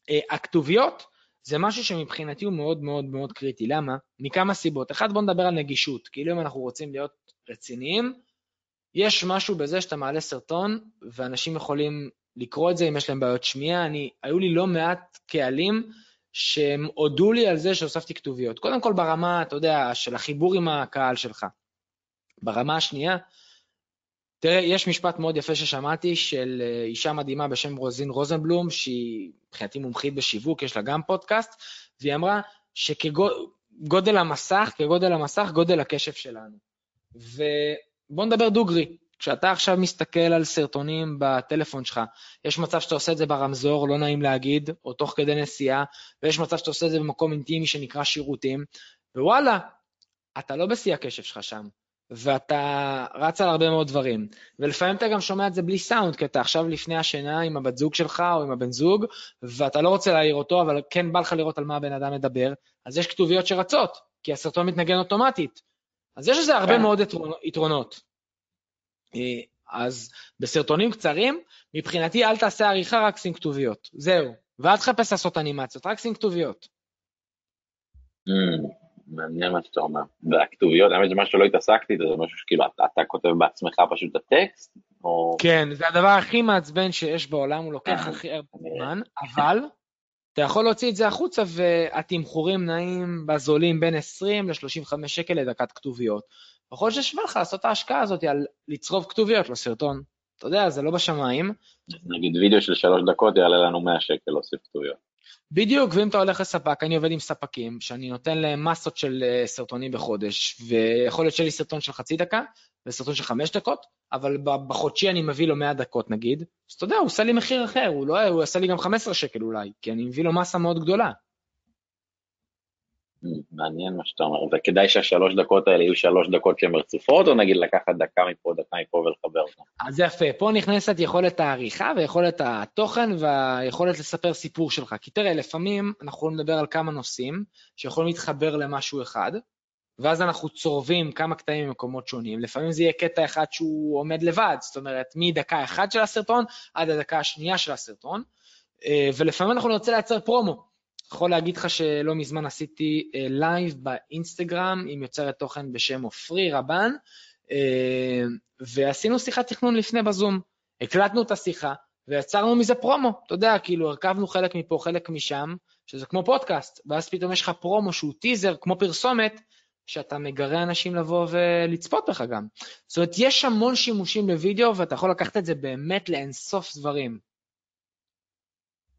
אה, הכתוביות זה משהו שמבחינתי הוא מאוד מאוד מאוד קריטי. למה? מכמה סיבות. אחד, בואו נדבר על נגישות. כאילו אם אנחנו רוצים להיות רציניים, יש משהו בזה שאתה מעלה סרטון, ואנשים יכולים לקרוא את זה אם יש להם בעיות שמיעה. אני, היו לי לא מעט קהלים שהם הודו לי על זה שהוספתי כתוביות. קודם כל ברמה, אתה יודע, של החיבור עם הקהל שלך. ברמה השנייה, תראה, יש משפט מאוד יפה ששמעתי של אה, אישה מדהימה בשם רוזין רוזנבלום, שהיא מבחינתי מומחית בשיווק, יש לה גם פודקאסט, והיא אמרה שכגודל המסך, כגודל המסך, גודל הקשב שלנו. ובוא נדבר דוגרי. כשאתה עכשיו מסתכל על סרטונים בטלפון שלך, יש מצב שאתה עושה את זה ברמזור, לא נעים להגיד, או תוך כדי נסיעה, ויש מצב שאתה עושה את זה במקום אינטימי שנקרא שירותים, ווואלה, אתה לא בשיא הקשב שלך שם. ואתה רץ על הרבה מאוד דברים. ולפעמים אתה גם שומע את זה בלי סאונד, כי אתה עכשיו לפני השינה עם הבת זוג שלך או עם הבן זוג, ואתה לא רוצה להעיר אותו, אבל כן בא לך לראות על מה הבן אדם מדבר, אז יש כתוביות שרצות, כי הסרטון מתנגן אוטומטית. אז יש לזה הרבה כן. מאוד יתרונות. אה, אז בסרטונים קצרים, מבחינתי אל תעשה עריכה, רק שים כתוביות. זהו. ואל תחפש לעשות אנימציות, רק שים כתוביות. Mm. מעניין מה שאתה אומר. והכתוביות, האמת משהו שלא התעסקתי, זה משהו שכאילו אתה, אתה כותב בעצמך פשוט את הטקסט, או... כן, זה הדבר הכי מעצבן שיש בעולם, הוא לוקח הכי הרבה זמן, אבל אתה יכול להוציא את זה החוצה והתמחורים נעים בזולים בין 20 ל-35 שקל לדקת כתוביות. יכול להיות ששווה לך לעשות את ההשקעה הזאת על לצרוב כתוביות לסרטון. אתה יודע, זה לא בשמיים. נגיד וידאו של שלוש דקות יעלה לנו 100 שקל להוסיף כתוביות. בדיוק, ואם אתה הולך לספק, אני עובד עם ספקים, שאני נותן להם מסות של אה, סרטונים בחודש, ויכול להיות שיהיה לי סרטון של חצי דקה, וסרטון של חמש דקות, אבל בחודשי אני מביא לו 100 דקות נגיד, אז אתה יודע, הוא עושה לי מחיר אחר, הוא לא, הוא עושה לי גם 15 שקל אולי, כי אני מביא לו מסה מאוד גדולה. מעניין מה שאתה אומר, וכדאי שהשלוש דקות האלה יהיו שלוש דקות שהן רצופות, או נגיד לקחת דקה מפה, דקה מפה ולחבר אותן? אז יפה, פה נכנסת יכולת העריכה ויכולת התוכן והיכולת לספר סיפור שלך. כי תראה, לפעמים אנחנו לדבר על כמה נושאים שיכולים להתחבר למשהו אחד, ואז אנחנו צורבים כמה קטעים ממקומות שונים. לפעמים זה יהיה קטע אחד שהוא עומד לבד, זאת אומרת, מדקה אחת של הסרטון עד הדקה השנייה של הסרטון, אה, ולפעמים אנחנו נרצה לייצר פרומו. יכול להגיד לך שלא מזמן עשיתי לייב uh, באינסטגרם עם יוצרת תוכן בשם עופרי רבן, uh, ועשינו שיחת תכנון לפני בזום. הקלטנו את השיחה ויצרנו מזה פרומו, אתה יודע, כאילו הרכבנו חלק מפה, חלק משם, שזה כמו פודקאסט, ואז פתאום יש לך פרומו שהוא טיזר, כמו פרסומת, שאתה מגרה אנשים לבוא ולצפות בך גם. זאת אומרת, יש המון שימושים בווידאו, ואתה יכול לקחת את זה באמת לאינסוף דברים.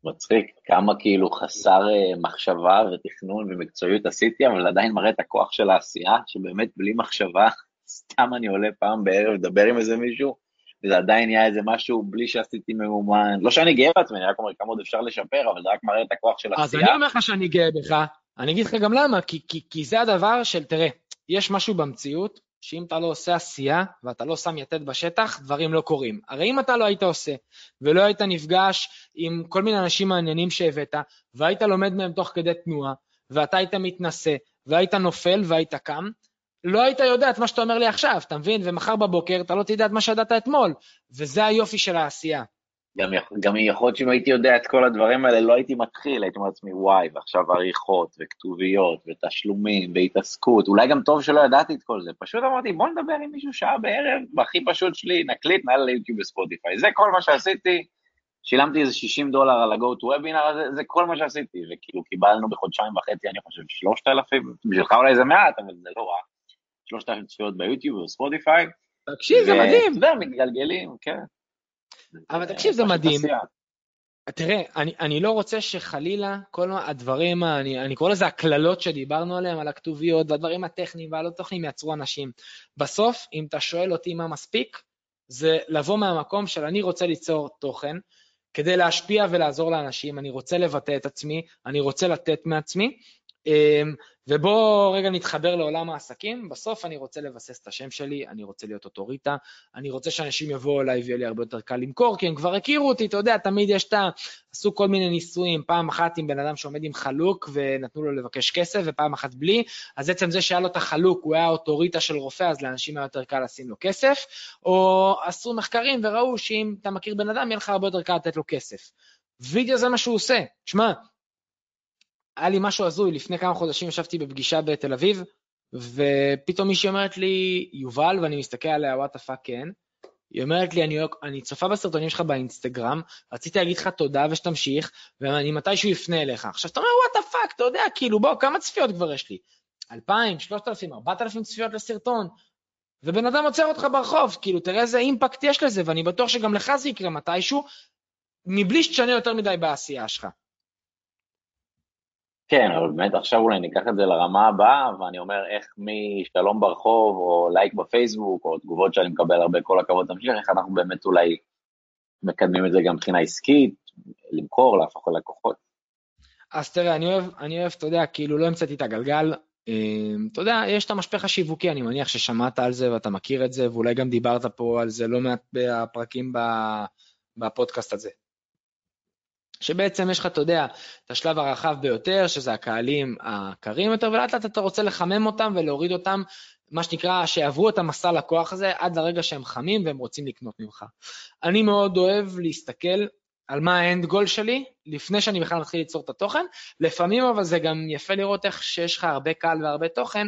מצחיק, כמה כאילו חסר אה, מחשבה ותכנון ומקצועיות עשיתי, אבל עדיין מראה את הכוח של העשייה, שבאמת בלי מחשבה, סתם אני עולה פעם בערב לדבר עם איזה מישהו, וזה עדיין נהיה איזה משהו בלי שעשיתי מאומן. לא שאני גאה בעצמי, אני רק אומר כמה עוד אפשר לשפר, אבל זה רק מראה את הכוח של העשייה. אז אני אומר לך שאני גאה בך, אני אגיד לך גם למה, כי, כי, כי זה הדבר של, תראה, יש משהו במציאות שאם אתה לא עושה עשייה ואתה לא שם יתד בשטח, דברים לא קורים. הרי אם אתה לא היית עושה, ולא היית נפגש עם כל מיני אנשים מעניינים שהבאת, והיית לומד מהם תוך כדי תנועה, ואתה היית מתנשא, והיית נופל והיית קם, לא היית יודע את מה שאתה אומר לי עכשיו, אתה מבין? ומחר בבוקר אתה לא תדע את מה שידעת אתמול, וזה היופי של העשייה. גם, גם יכול להיות שאם הייתי יודע את כל הדברים האלה, לא הייתי מתחיל, הייתי אומר לעצמי, וואי, ועכשיו עריכות, וכתוביות, ותשלומים, והתעסקות, אולי גם טוב שלא ידעתי את כל זה. פשוט אמרתי, בוא נדבר עם מישהו שעה בערב, בהכי פשוט שלי, נקליט, נעלה ליוטיוב וספוטיפיי. זה כל מה שעשיתי, שילמתי איזה 60 דולר על ה-go to webinar הזה, זה כל מה שעשיתי, וכאילו קיבלנו בחודשיים וחצי, אני חושב, 3,000, בשבילך אולי זה מעט, אבל זה לא רע. 3,000 צפיות ביוטיוב ובספוטיפיי. תקשיב, זה מדהים. אתה יודע, מתגלגלים, כן. אבל תקשיב, זה מדהים. תראה, אני, אני לא רוצה שחלילה כל הדברים, אני, אני קורא לזה הקללות שדיברנו עליהן, על הכתוביות והדברים הטכניים והלא טכניים יצרו אנשים. בסוף, אם אתה שואל אותי מה מספיק, זה לבוא מהמקום של אני רוצה ליצור תוכן כדי להשפיע ולעזור לאנשים, אני רוצה לבטא את עצמי, אני רוצה לתת מעצמי, אמ, ובואו רגע נתחבר לעולם העסקים. בסוף אני רוצה לבסס את השם שלי, אני רוצה להיות אוטוריטה, אני רוצה שאנשים יבואו אליי ויהיה לי הרבה יותר קל למכור, כי הם כבר הכירו אותי, אתה יודע, תמיד יש את ה... עשו כל מיני ניסויים, פעם אחת עם בן אדם שעומד עם חלוק ונתנו לו לבקש כסף, ופעם אחת בלי, אז עצם זה שהיה לו את החלוק, הוא היה אוטוריטה של רופא, אז לאנשים היה יותר קל לשים לו כסף, או עשו מחקרים וראו שאם אתה מכיר בן אדם, יהיה לך הרבה יותר קל לתת לו כסף. וידאו זה מה שהוא עושה. שמע, היה לי משהו הזוי, לפני כמה חודשים ישבתי בפגישה בתל אביב, ופתאום מישהי אומרת לי, יובל, ואני מסתכל עליה, what fuck כן, היא אומרת לי, אני, אני צופה בסרטונים שלך באינסטגרם, רציתי להגיד לך תודה ושתמשיך, ואני מתישהו אפנה אליך. עכשיו, אתה אומר, what fuck, אתה יודע, כאילו, בוא, כמה צפיות כבר יש לי? 2,000, 3,000, 4,000 צפיות לסרטון. ובן אדם עוצר אותך ברחוב, כאילו, תראה איזה impact יש לזה, ואני בטוח שגם לך זה יקרה מתישהו, מבלי שתשנה יותר מדי בעשייה שלך. כן, אבל באמת עכשיו אולי ניקח את זה לרמה הבאה, ואני אומר איך משלום ברחוב, או לייק בפייסבוק, או תגובות שאני מקבל הרבה, כל הכבוד תמשיך, איך אנחנו באמת אולי מקדמים את זה גם מבחינה עסקית, למכור, להפוך ללקוחות. אז תראה, אני אוהב, אני אוהב, אתה יודע, כאילו לא המצאתי את הגלגל. אמ, אתה יודע, יש את המשפך השיווקי, אני מניח ששמעת על זה ואתה מכיר את זה, ואולי גם דיברת פה על זה לא מעט בפרקים בפודקאסט הזה. שבעצם יש לך, אתה יודע, את השלב הרחב ביותר, שזה הקהלים הקרים יותר, ולאט לאט אתה רוצה לחמם אותם ולהוריד אותם, מה שנקרא, שיעברו את המסע לקוח הזה עד לרגע שהם חמים והם רוצים לקנות ממך. אני מאוד אוהב להסתכל על מה האנד גול שלי, לפני שאני בכלל מתחיל ליצור את התוכן. לפעמים אבל זה גם יפה לראות איך שיש לך הרבה קהל והרבה תוכן,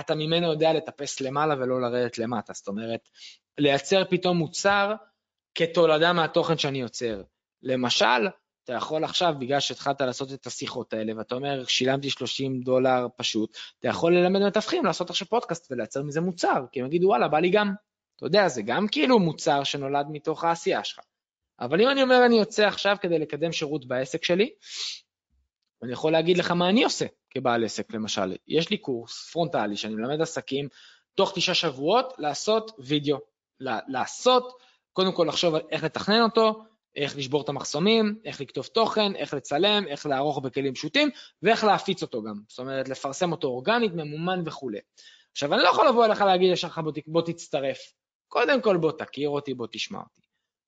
אתה ממנו יודע לטפס למעלה ולא לרדת למטה. זאת אומרת, לייצר פתאום מוצר כתולדה מהתוכן שאני יוצר. למשל, אתה יכול עכשיו, בגלל שהתחלת לעשות את השיחות האלה, ואתה אומר, שילמתי 30 דולר פשוט, אתה יכול ללמד מתווכים לעשות עכשיו פודקאסט ולייצר מזה מוצר, כי הם יגידו, וואלה, בא לי גם. אתה יודע, זה גם כאילו מוצר שנולד מתוך העשייה שלך. אבל אם אני אומר, אני יוצא עכשיו כדי לקדם שירות בעסק שלי, אני יכול להגיד לך מה אני עושה כבעל עסק, למשל. יש לי קורס פרונטלי שאני מלמד עסקים תוך תשעה שבועות לעשות וידאו. לעשות, קודם כל לחשוב על איך לתכנן אותו, איך לשבור את המחסומים, איך לכתוב תוכן, איך לצלם, איך לערוך בכלים פשוטים, ואיך להפיץ אותו גם. זאת אומרת, לפרסם אותו אורגנית, ממומן וכולי. עכשיו, אני לא יכול לבוא אליך להגיד יש לך בוא תצטרף. קודם כל בוא תכיר אותי, בוא תשמע אותי.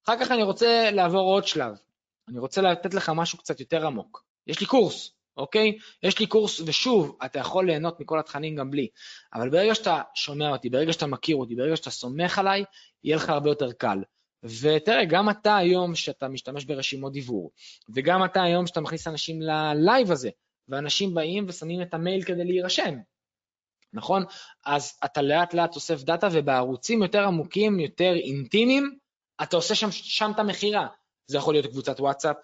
אחר כך אני רוצה לעבור עוד שלב. אני רוצה לתת לך משהו קצת יותר עמוק. יש לי קורס, אוקיי? יש לי קורס, ושוב, אתה יכול ליהנות מכל התכנים גם בלי. אבל ברגע שאתה שומע אותי, ברגע שאתה מכיר אותי, ברגע שאתה סומך עליי, יהיה לך הרבה יותר קל. ותראה, גם אתה היום שאתה משתמש ברשימות דיוור, וגם אתה היום שאתה מכניס אנשים ללייב הזה, ואנשים באים ושמים את המייל כדי להירשם, נכון? אז אתה לאט לאט אוסף דאטה, ובערוצים יותר עמוקים, יותר אינטימיים, אתה עושה שם, שם את המכירה. זה יכול להיות קבוצת וואטסאפ,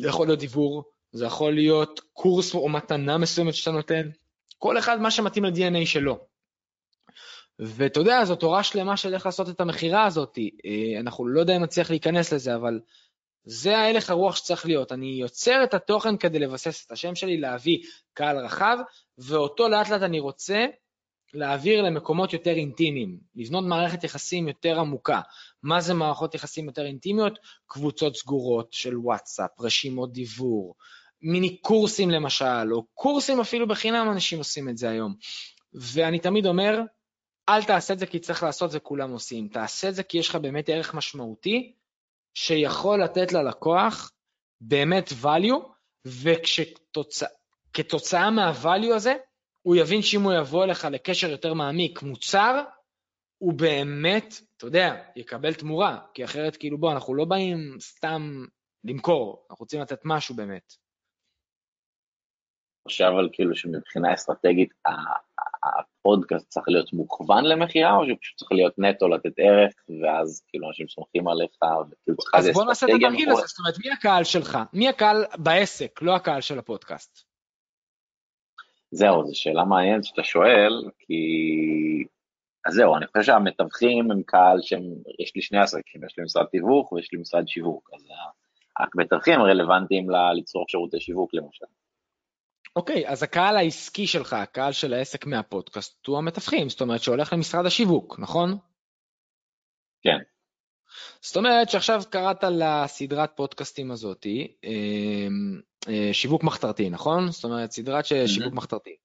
זה יכול להיות דיוור, זה יכול להיות קורס או מתנה מסוימת שאתה נותן, כל אחד מה שמתאים ל-DNA שלו. ואתה יודע, זו תורה שלמה של איך לעשות את המכירה הזאת. אה, אנחנו לא יודע אם נצליח להיכנס לזה, אבל זה ההלך הרוח שצריך להיות. אני יוצר את התוכן כדי לבסס את השם שלי, להביא קהל רחב, ואותו לאט לאט אני רוצה להעביר למקומות יותר אינטימיים, לבנות מערכת יחסים יותר עמוקה. מה זה מערכות יחסים יותר אינטימיות? קבוצות סגורות של וואטסאפ, רשימות דיוור, מיני קורסים למשל, או קורסים אפילו בחינם אנשים עושים את זה היום. ואני תמיד אומר, אל תעשה את זה כי צריך לעשות זה כולם עושים, תעשה את זה כי יש לך באמת ערך משמעותי, שיכול לתת ללקוח באמת value, וכשתוצאה מה-value הזה, הוא יבין שאם הוא יבוא אליך לקשר יותר מעמיק, מוצר, הוא באמת, אתה יודע, יקבל תמורה, כי אחרת כאילו בוא, אנחנו לא באים סתם למכור, אנחנו רוצים לתת משהו באמת. חושב על כאילו שמבחינה אסטרטגית הפודקאסט צריך להיות מוכוון למכירה, או שהוא פשוט צריך להיות נטו לתת ערך, ואז כאילו אנשים סומכים עליך, וכאילו אז בוא נעשה את התרגיל הזה, זאת אומרת, מי הקהל שלך? מי הקהל בעסק, לא הקהל של הפודקאסט? זהו, זו שאלה מעניינת שאתה שואל, כי... אז זהו, אני חושב שהמתווכים הם קהל שהם, יש לי שני עסקים, יש לי משרד תיווך ויש לי משרד שיווק, אז המתווכים רלוונטיים ליצור שירותי שיווק למשל. אוקיי, אז הקהל העסקי שלך, הקהל של העסק מהפודקאסט, הוא המתווכים, זאת אומרת שהולך למשרד השיווק, נכון? כן. זאת אומרת שעכשיו קראת לסדרת פודקאסטים הזאתי, אמ, אה, שיווק מחתרתי, נכון? זאת אומרת, סדרת שיווק מחתרתי.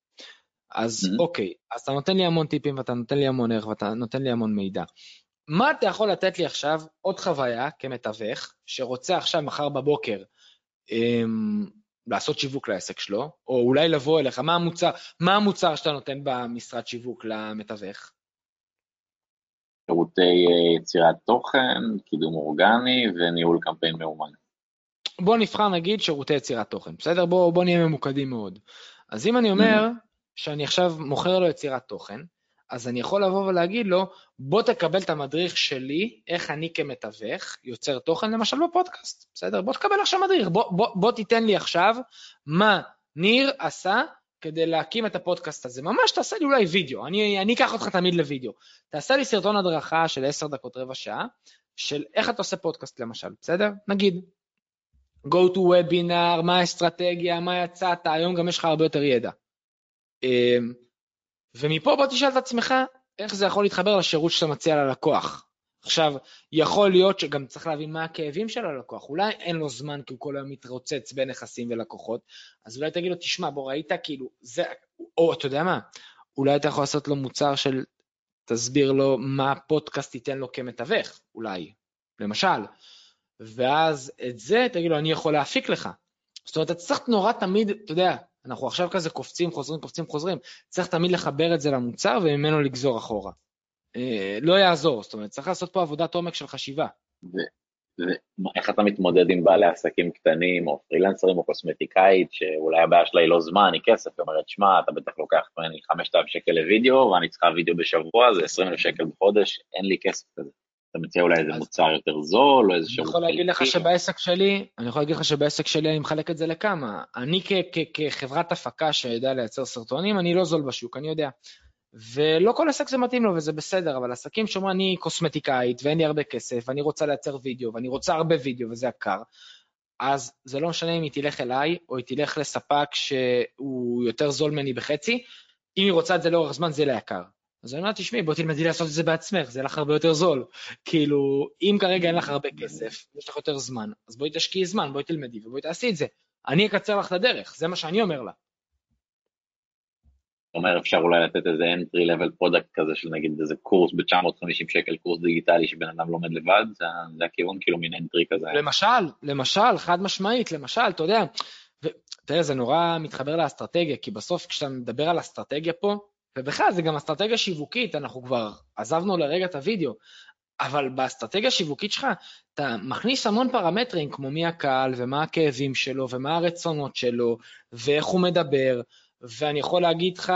אז אוקיי, אז אתה נותן לי המון טיפים ואתה נותן לי המון ערך ואתה נותן לי המון מידע. מה אתה יכול לתת לי עכשיו עוד חוויה כמתווך, שרוצה עכשיו מחר בבוקר אמ, לעשות שיווק לעסק שלו, או אולי לבוא אליך, מה המוצר, מה המוצר שאתה נותן במשרד שיווק למתווך? שירותי אה, יצירת תוכן, קידום אורגני וניהול קמפיין מאומן. בוא נבחר נגיד שירותי יצירת תוכן, בסדר? בוא, בוא נהיה ממוקדים מאוד. אז אם אני אומר mm-hmm. שאני עכשיו מוכר לו יצירת תוכן, אז אני יכול לבוא ולהגיד לו, בוא תקבל את המדריך שלי, איך אני כמתווך יוצר תוכן, למשל בפודקאסט, בסדר? בוא תקבל עכשיו מדריך, בוא, בוא, בוא תיתן לי עכשיו מה ניר עשה כדי להקים את הפודקאסט הזה. ממש תעשה לי אולי וידאו, אני, אני אקח אותך תמיד לוידאו. תעשה לי סרטון הדרכה של 10 דקות, רבע שעה, של איך אתה עושה פודקאסט למשל, בסדר? נגיד. go to webinar, מה האסטרטגיה, מה יצאת, היום גם יש לך הרבה יותר ידע. ומפה בוא תשאל את עצמך איך זה יכול להתחבר לשירות שאתה מציע ללקוח. עכשיו, יכול להיות שגם צריך להבין מה הכאבים של הלקוח, אולי אין לו זמן כי הוא כל היום מתרוצץ בין נכסים ולקוחות, אז אולי תגיד לו, תשמע, בוא ראית כאילו, זה, או אתה יודע מה, אולי אתה יכול לעשות לו מוצר של, תסביר לו מה הפודקאסט ייתן לו כמתווך, אולי, למשל, ואז את זה תגיד לו, אני יכול להפיק לך. זאת אומרת, אתה צריך נורא תמיד, אתה יודע, אנחנו עכשיו כזה קופצים, חוזרים, קופצים, חוזרים, צריך תמיד לחבר את זה למוצר וממנו לגזור אחורה. אה, לא יעזור, זאת אומרת, צריך לעשות פה עבודת עומק של חשיבה. ואיך אתה מתמודד עם בעלי עסקים קטנים, או פרילנסרים, או קוסמטיקאית, שאולי הבעיה שלה היא לא זמן, היא כסף, היא אומרת, שמע, אתה בטח לוקח ממני 5,000 שקל לוידאו, ואני צריכה וידאו בשבוע, זה 20,000 שקל בחודש, אין לי כסף כזה. אתה מציע אולי איזה מוצר יותר זול, או איזה שירות... אני יכול להגיד לך שבעסק שלי, אני יכול להגיד לך שבעסק שלי אני מחלק את זה לכמה. אני כחברת הפקה שיודע לייצר סרטונים, אני לא זול בשוק, אני יודע. ולא כל עסק זה מתאים לו וזה בסדר, אבל עסקים שאומרים אני קוסמטיקאית ואין לי הרבה כסף, ואני רוצה לייצר וידאו, ואני רוצה הרבה וידאו וזה יקר, אז זה לא משנה אם היא תלך אליי, או היא תלך לספק שהוא יותר זול ממני בחצי, אם היא רוצה את זה לאורך זמן זה יהיה יקר. אז אני אומר, תשמעי, בואי תלמדי לעשות את זה בעצמך, זה יהיה לך הרבה יותר זול. כאילו, אם כרגע אין לך הרבה כסף, יש לך יותר זמן, אז בואי תשקיעי זמן, בואי תלמדי ובואי תעשי את זה. אני אקצר לך את הדרך, זה מה שאני אומר לה. זאת אומרת, אפשר אולי לתת איזה entry level product כזה של נגיד איזה קורס ב-950 שקל, קורס דיגיטלי שבן אדם לומד לבד, זה, זה הכיוון כאילו מין entry כזה. למשל, למשל, חד משמעית, למשל, אתה יודע, תראה, זה נורא מתחבר לאסטרטגיה, כי בסוף כשאתה מדבר על אסטרטגיה פה, ובכלל זה גם אסטרטגיה שיווקית, אנחנו כבר עזבנו לרגע את הוידאו, אבל באסטרטגיה השיווקית שלך אתה מכניס המון פרמטרים כמו מי הקהל ומה הכאבים שלו ומה הרצונות שלו ואיך הוא מדבר, ואני יכול להגיד לך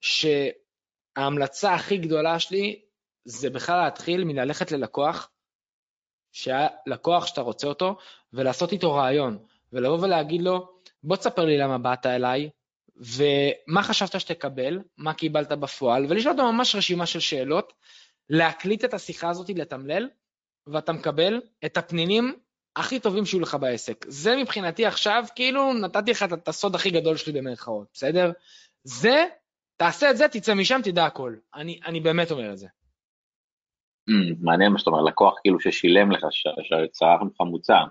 שההמלצה הכי גדולה שלי זה בכלל להתחיל מללכת ללקוח, שהיה לקוח שאתה רוצה אותו, ולעשות איתו רעיון, ולבוא ולהגיד לו, בוא תספר לי למה באת אליי, ומה חשבת שתקבל, מה קיבלת בפועל, ולשאול אותו ממש רשימה של שאלות, להקליט את השיחה הזאת, לתמלל, ואתה מקבל את הפנינים הכי טובים שיהיו לך בעסק. זה מבחינתי עכשיו, כאילו נתתי לך את הסוד הכי גדול שלי במרכאות, בסדר? זה, תעשה את זה, תצא משם, תדע הכל. אני, אני באמת אומר את זה. Mm, מעניין מה שאתה אומר, לקוח כאילו ששילם לך, שצרח לך מוצר.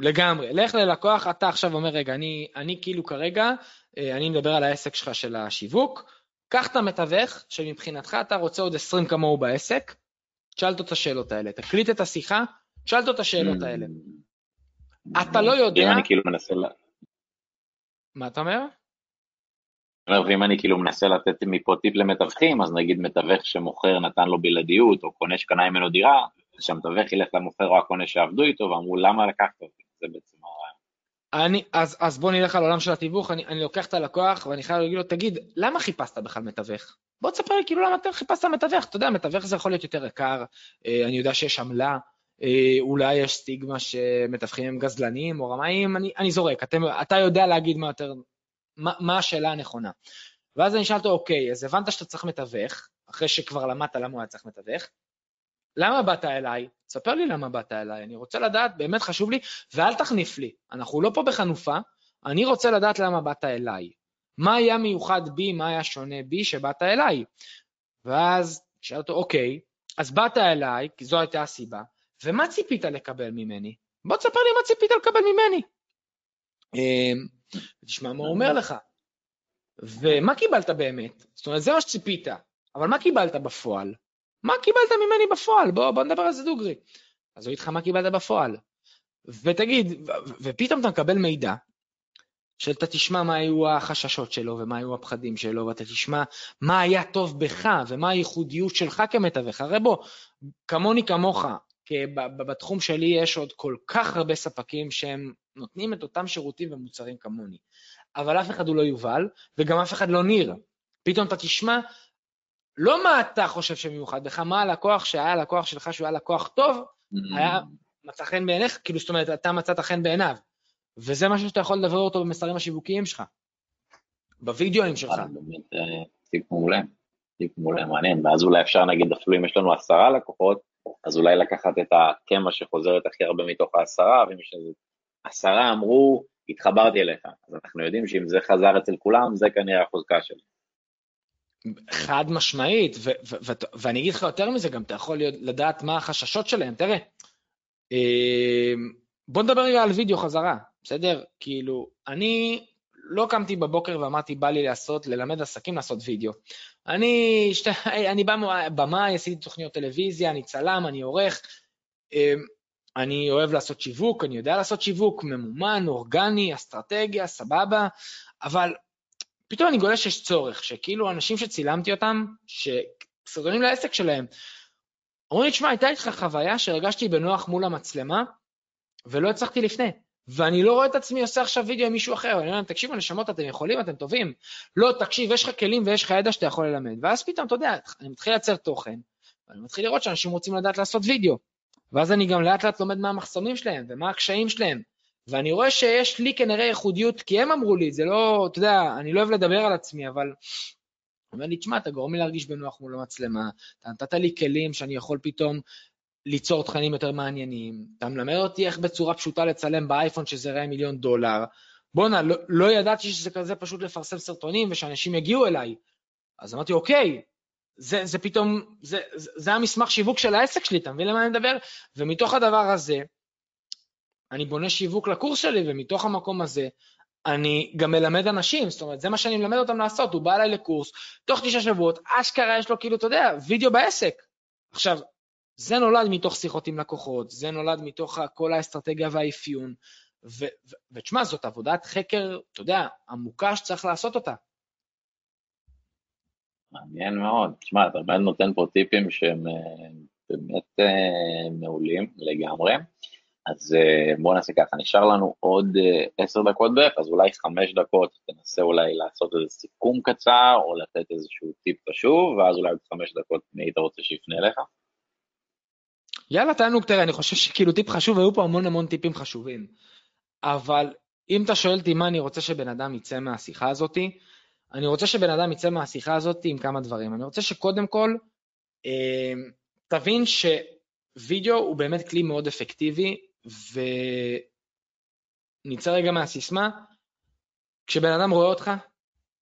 לגמרי. לך ללקוח, אתה עכשיו אומר, רגע, אני, אני כאילו כרגע, אה, אני מדבר על העסק שלך של השיווק, קח את המתווך, שמבחינתך אתה רוצה עוד 20 כמוהו בעסק, תשאל אותו את השאלות האלה, תקליט את השיחה, תשאל אותו את השאלות האלה. אתה לא יודע... אם אני כאילו מנסה... מה אתה אומר? ואם אני כאילו מנסה לתת מפה טיפ למתווכים, אז נגיד מתווך שמוכר נתן לו בלעדיות, או קונה שקנה ממנו דירה, שהמתווך ילך למוכר או הקונה שעבדו איתו, ואמרו למה לקחת אותי, זה בעצם הרעיון. אני, אז, אז בוא נלך על עולם של התיווך, אני, אני לוקח את הלקוח ואני חייב להגיד לו, תגיד, למה חיפשת בכלל מתווך? בוא תספר לי כאילו למה אתה חיפשת מתווך, אתה יודע, מתווך זה יכול להיות יותר יקר, אה, אני יודע שיש עמלה, אה, אולי יש סטיגמה שמתווכים הם גזלנים או רמאים, אני, אני זורק, אתם, אתה יודע להגיד מה יותר, מה, מה השאלה הנכונה. ואז אני אשאל אותו, אוקיי, אז הבנת שאתה צריך מתווך, אחרי שכבר למדת למה הוא היה צריך מתווך, למה באת אליי? תספר לי למה באת אליי, אני רוצה לדעת, באמת חשוב לי, ואל תחניף לי, אנחנו לא פה בחנופה, אני רוצה לדעת למה באת אליי. מה היה מיוחד בי, מה היה שונה בי שבאת אליי? ואז שאל אותו, אוקיי, אז באת אליי, כי זו הייתה הסיבה, ומה ציפית לקבל ממני? בוא תספר לי מה ציפית לקבל ממני. אמ, תשמע מה הוא אומר לך. ומה קיבלת באמת? זאת אומרת, זה מה שציפית, אבל מה קיבלת בפועל? מה קיבלת ממני בפועל? בוא, בוא נדבר על זה דוגרי. אז הוא לך מה קיבלת בפועל. ותגיד, ופתאום אתה מקבל מידע, שאתה תשמע מה היו החששות שלו ומה היו הפחדים שלו, ואתה תשמע מה היה טוב בך ומה הייחודיות שלך כמתווך. הרי בוא, כמוני כמוך, בתחום שלי יש עוד כל כך הרבה ספקים שהם נותנים את אותם שירותים ומוצרים כמוני. אבל אף אחד הוא לא יובל, וגם אף אחד לא ניר. פתאום אתה תשמע, לא מה אתה חושב שמיוחד בך, מה הלקוח שהיה הלקוח שלך, שהוא היה לקוח טוב, mm. היה מצא חן בעיניך, כאילו זאת אומרת, אתה מצאת חן בעיניו. וזה משהו שאתה יכול לדבר אותו במסרים השיווקיים שלך, בווידאוים שלך. באמת אה, טיפ מעולה, טיפ מעולה, מעניין, ואז אולי אפשר נגיד אפילו אם יש לנו עשרה לקוחות, אז אולי לקחת את הקמע שחוזרת הכי הרבה מתוך העשרה, ואם יש איזה עשרה אמרו, התחברתי אליך, אז אנחנו יודעים שאם זה חזר אצל כולם, זה כנראה החוזקה שלי. חד משמעית, ואני אגיד לך יותר מזה, גם אתה יכול לדעת מה החששות שלהם. תראה, אה, בוא נדבר רגע על וידאו חזרה, בסדר? כאילו, אני לא קמתי בבוקר ואמרתי, בא לי לעשות, ללמד עסקים לעשות וידאו. אני, שת, אני במאי, עשיתי תוכניות טלוויזיה, אני צלם, אני עורך, אמ, אני אוהב לעשות שיווק, אני יודע לעשות שיווק, ממומן, אורגני, אסטרטגיה, סבבה, אבל פתאום אני גולה שיש צורך, שכאילו אנשים שצילמתי אותם, שסרטונים לעסק שלהם, אומרים לי, תשמע, הייתה איתך חוויה שהרגשתי בנוח מול המצלמה, ולא הצלחתי לפני. ואני לא רואה את עצמי עושה עכשיו וידאו עם מישהו אחר, ואני אומר להם, תקשיבו, נשמות, אתם יכולים, אתם טובים. לא, תקשיב, יש לך כלים ויש לך ידע שאתה יכול ללמד. ואז פתאום, אתה יודע, אני מתחיל לייצר תוכן, ואני מתחיל לראות שאנשים רוצים לדעת לעשות וידאו. ואז אני גם לאט לאט לומד מה המחסומים שלהם ומה הקשיים שלהם. ואני רואה שיש לי כנראה ייחודיות, כי הם אמרו לי, זה לא, אתה יודע, אני לא אוהב לדבר על עצמי, אבל... אומר לי, תשמע, אתה גורם לי להרגיש בנוח מול המצלמה, אתה נתת לי כלים שאני יכול פתאום ליצור תכנים יותר מעניינים, אתה מלמד אותי איך בצורה פשוטה לצלם באייפון שזה ראה מיליון דולר, בואנה, לא, לא ידעתי שזה כזה פשוט לפרסם סרטונים ושאנשים יגיעו אליי. אז אמרתי, אוקיי, זה, זה פתאום, זה, זה, זה המסמך שיווק של העסק שלי, אתה מבין למה אני מדבר? ומתוך הדבר הזה, אני בונה שיווק לקורס שלי, ומתוך המקום הזה, אני גם מלמד אנשים, זאת אומרת, זה מה שאני מלמד אותם לעשות, הוא בא אליי לקורס, תוך תשעה שבועות, אשכרה יש לו כאילו, אתה יודע, וידאו בעסק. עכשיו, זה נולד מתוך שיחות עם לקוחות, זה נולד מתוך כל האסטרטגיה והאפיון, ותשמע, זאת עבודת חקר, אתה יודע, עמוקה שצריך לעשות אותה. מעניין מאוד. תשמע, אתה באמת נותן פה טיפים שהם אה, באמת אה, מעולים לגמרי. אז אה, בואו נעשה ככה, נשאר לנו עוד עשר דקות בערך, אז אולי חמש דקות תנסה אולי לעשות איזה סיכום קצר, או לתת איזשהו טיפ חשוב, ואז אולי עוד חמש דקות מי היית רוצה שיפנה אליך? יאללה, תענוג, תראה, אני חושב שכאילו טיפ חשוב, היו פה המון המון טיפים חשובים. אבל אם אתה שואל אותי מה אני רוצה שבן אדם יצא מהשיחה הזאתי, אני רוצה שבן אדם יצא מהשיחה הזאת עם כמה דברים. אני רוצה שקודם כל, אה, תבין שווידאו הוא באמת כלי מאוד אפקטיבי, ונצא רגע מהסיסמה, כשבן אדם רואה אותך,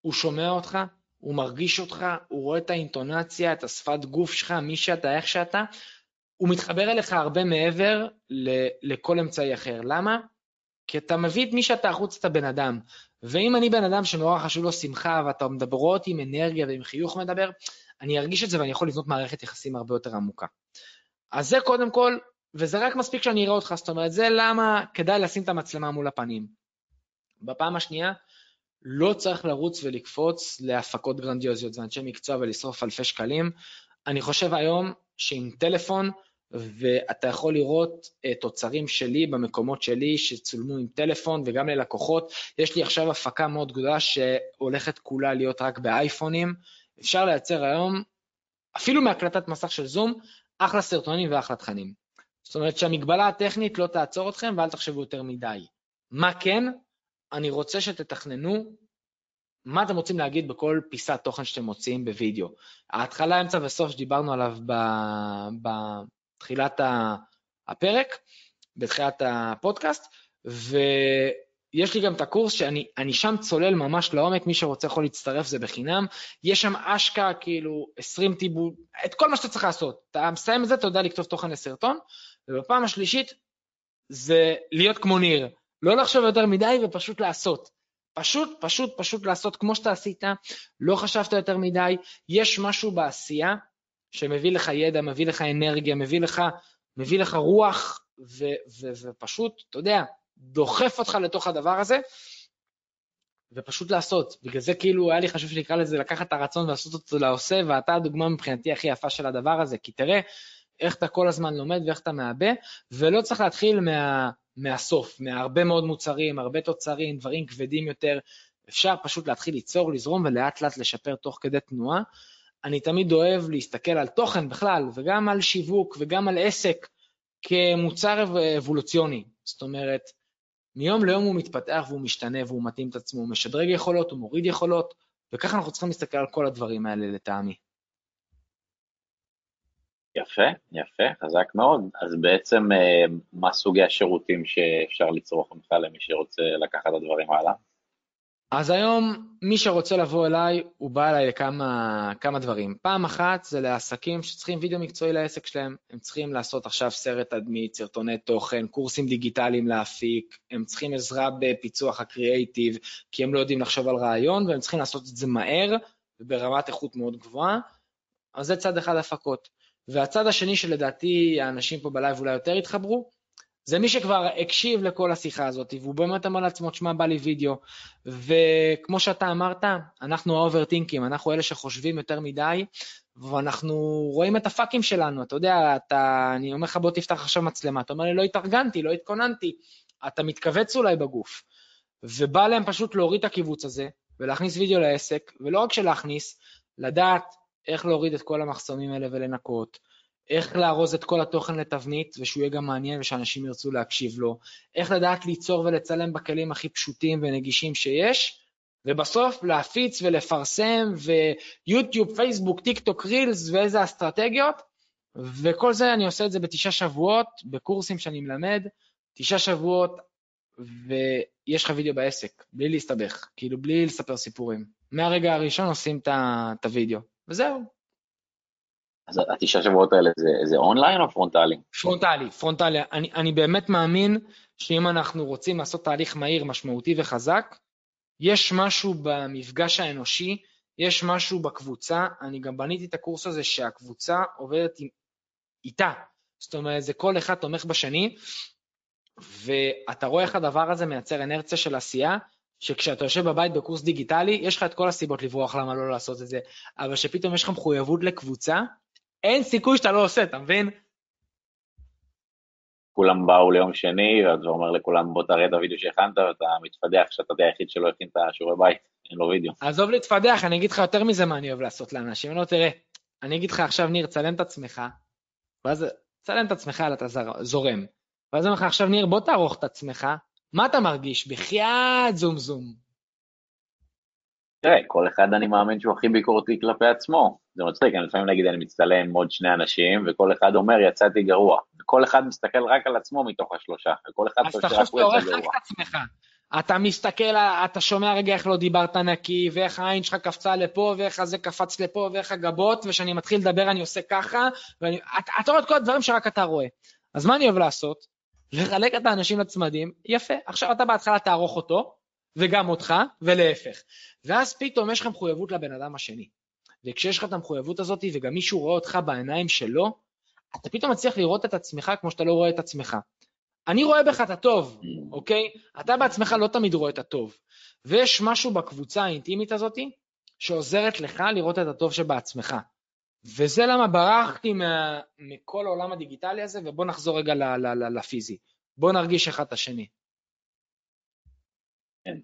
הוא שומע אותך, הוא מרגיש אותך, הוא רואה את האינטונציה, את השפת גוף שלך, מי שאתה, איך שאתה, הוא מתחבר אליך הרבה מעבר לכל אמצעי אחר. למה? כי אתה מביא את מי שאתה החוץ את הבן אדם. ואם אני בן אדם שנורא חשוב לו שמחה, ואתה מדבר אותי עם אנרגיה ועם חיוך מדבר, אני ארגיש את זה ואני יכול לבנות מערכת יחסים הרבה יותר עמוקה. אז זה קודם כל, וזה רק מספיק שאני אראה אותך, זאת אומרת, זה למה כדאי לשים את המצלמה מול הפנים. בפעם השנייה, לא צריך לרוץ ולקפוץ להפקות גרנדיוזיות ואנשי מקצוע ולשרוף אלפי שקלים. אני חושב היום שעם טלפון, ואתה יכול לראות uh, תוצרים שלי במקומות שלי שצולמו עם טלפון וגם ללקוחות. יש לי עכשיו הפקה מאוד גדולה שהולכת כולה להיות רק באייפונים. אפשר לייצר היום, אפילו מהקלטת מסך של זום, אחלה סרטונים ואחלה תכנים. זאת אומרת שהמגבלה הטכנית לא תעצור אתכם ואל תחשבו יותר מדי. מה כן? אני רוצה שתתכננו מה אתם רוצים להגיד בכל פיסת תוכן שאתם מוציאים בווידאו. ההתחלה, אמצע וסוף שדיברנו עליו בתחילת הפרק, בתחילת הפודקאסט, ויש לי גם את הקורס שאני שם צולל ממש לעומק, מי שרוצה יכול להצטרף, זה בחינם. יש שם אשכרה כאילו 20 טיבול, את כל מה שאתה צריך לעשות. אתה מסיים את זה, אתה יודע לכתוב תוכן לסרטון, ובפעם השלישית זה להיות כמו ניר. לא לחשוב יותר מדי ופשוט לעשות. פשוט, פשוט, פשוט לעשות כמו שאתה עשית, לא חשבת יותר מדי, יש משהו בעשייה שמביא לך ידע, מביא לך אנרגיה, מביא לך, מביא לך רוח, ו, ו, ופשוט, אתה יודע, דוחף אותך לתוך הדבר הזה, ופשוט לעשות. בגלל זה כאילו היה לי חשוב שנקרא לזה לקחת את הרצון ולעשות אותו לעושה, ואתה הדוגמה מבחינתי הכי יפה של הדבר הזה, כי תראה איך אתה כל הזמן לומד ואיך אתה מעבה, ולא צריך להתחיל מה... מהסוף, מהרבה מאוד מוצרים, הרבה תוצרים, דברים כבדים יותר. אפשר פשוט להתחיל ליצור, לזרום ולאט לאט לשפר תוך כדי תנועה. אני תמיד אוהב להסתכל על תוכן בכלל, וגם על שיווק וגם על עסק כמוצר אבולוציוני. זאת אומרת, מיום ליום הוא מתפתח והוא משתנה והוא מתאים את עצמו, הוא משדרג יכולות, הוא מוריד יכולות, וככה אנחנו צריכים להסתכל על כל הדברים האלה לטעמי. יפה, יפה, חזק מאוד. אז בעצם אה, מה סוגי השירותים שאפשר לצרוך ממך למי שרוצה לקחת את הדברים הלאה? אז היום מי שרוצה לבוא אליי, הוא בא אליי לכמה כמה דברים. פעם אחת זה לעסקים שצריכים וידאו מקצועי לעסק שלהם, הם צריכים לעשות עכשיו סרט תדמית, סרטוני תוכן, קורסים דיגיטליים להפיק, הם צריכים עזרה בפיצוח הקריאייטיב, כי הם לא יודעים לחשוב על רעיון, והם צריכים לעשות את זה מהר וברמת איכות מאוד גבוהה. אז זה צד אחד הפקות. והצד השני שלדעתי האנשים פה בלייב אולי יותר יתחברו, זה מי שכבר הקשיב לכל השיחה הזאת, והוא באמת אמר לעצמו, תשמע, בא לי וידאו. וכמו שאתה אמרת, אנחנו ה overthinker ים, אנחנו אלה שחושבים יותר מדי, ואנחנו רואים את הפאקים שלנו, אתה יודע, אתה, אני אומר לך, בוא תפתח עכשיו מצלמה, אתה אומר לי, לא התארגנתי, לא התכוננתי, אתה מתכווץ אולי בגוף. ובא להם פשוט להוריד את הקיבוץ הזה, ולהכניס וידאו לעסק, ולא רק שלהכניס, לדעת איך להוריד את כל המחסומים האלה ולנקות, איך לארוז את כל התוכן לתבנית ושהוא יהיה גם מעניין ושאנשים ירצו להקשיב לו, איך לדעת ליצור ולצלם בכלים הכי פשוטים ונגישים שיש, ובסוף להפיץ ולפרסם, ויוטיוב, פייסבוק, טיק טוק, רילס ואיזה אסטרטגיות, וכל זה אני עושה את זה בתשעה שבועות, בקורסים שאני מלמד, תשעה שבועות, ויש לך וידאו בעסק, בלי להסתבך, כאילו בלי לספר סיפורים. מהרגע הראשון עושים את הוידאו. וזהו. אז התשעה שבועות האלה זה, זה אונליין או פרונטלי? פרונטלי, פרונטלי. אני, אני באמת מאמין שאם אנחנו רוצים לעשות תהליך מהיר, משמעותי וחזק, יש משהו במפגש האנושי, יש משהו בקבוצה, אני גם בניתי את הקורס הזה שהקבוצה עובדת עם, איתה. זאת אומרת, זה כל אחד תומך בשני, ואתה רואה איך הדבר הזה מייצר אנרציה של עשייה, שכשאתה יושב בבית בקורס דיגיטלי, יש לך את כל הסיבות לברוח למה לא לעשות את זה, אבל שפתאום יש לך מחויבות לקבוצה, אין סיכוי שאתה לא עושה, אתה מבין? כולם באו ליום שני, ואתה אומר לכולם, בוא תראה את הוידאו שהכנת, ואתה מתפדח שאתה היחיד שלא הכין את השיעורי בית, אין לו וידאו. עזוב להתפדח, אני אגיד לך יותר מזה מה אני אוהב לעשות לאנשים. לא, תראה, אני אגיד לך עכשיו, ניר, צלם את עצמך, ואז צלם את עצמך, אתה זורם. ואז אני אומר לך, עכשיו, ניר, בוא תערוך את עצמך, מה אתה מרגיש? בחייאת זום זום. תראה, כל אחד אני מאמין שהוא הכי ביקורתי כלפי עצמו. זה מצחיק, אני לפעמים נגיד אני מצטלם עם עוד שני אנשים, וכל אחד אומר יצאתי גרוע. וכל אחד מסתכל רק על עצמו מתוך השלושה, וכל אחד חושב שרק הוא יצא גרוע. אתה מסתכל, אתה שומע רגע איך לא דיברת נקי, ואיך העין שלך קפצה לפה, ואיך הזה קפץ לפה, ואיך הגבות, וכשאני מתחיל לדבר אני עושה ככה, ואני, אתה רואה את כל הדברים שרק אתה רואה. אז מה אני אוהב לעשות? לחלק את האנשים לצמדים, יפה. עכשיו אתה בהתחלה תערוך אותו, וגם אותך, ולהפך. ואז פתאום יש לך מחויבות לבן אדם השני. וכשיש לך את המחויבות הזאת, וגם מישהו רואה אותך בעיניים שלו, אתה פתאום מצליח לראות את עצמך כמו שאתה לא רואה את עצמך. אני רואה בך את הטוב, אוקיי? אתה בעצמך לא תמיד רואה את הטוב. ויש משהו בקבוצה האינטימית הזאת שעוזרת לך לראות את הטוב שבעצמך. וזה למה ברחתי מה, מכל העולם הדיגיטלי הזה, ובוא נחזור רגע ל, ל, ל, לפיזי. בוא נרגיש אחד את השני. כן.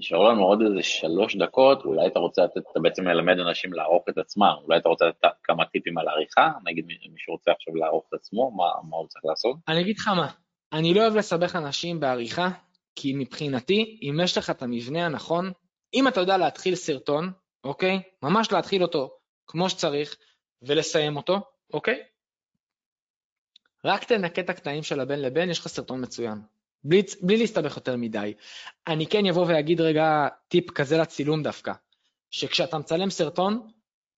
נשארו לנו עוד איזה שלוש דקות, אולי אתה רוצה לתת, אתה בעצם מלמד אנשים לערוך את עצמם, אולי אתה רוצה לתת כמה טיפים על עריכה, נגיד מישהו רוצה עכשיו לערוך את עצמו, מה, מה הוא צריך לעשות? אני אגיד לך מה, אני לא אוהב לסבך אנשים בעריכה, כי מבחינתי, אם יש לך את המבנה הנכון, אם אתה יודע להתחיל סרטון, אוקיי? ממש להתחיל אותו כמו שצריך, ולסיים אותו, אוקיי? רק תנקה את הקטעים של הבן לבן, יש לך סרטון מצוין. בלי, בלי להסתבך יותר מדי. אני כן אבוא ואגיד רגע טיפ כזה לצילום דווקא, שכשאתה מצלם סרטון,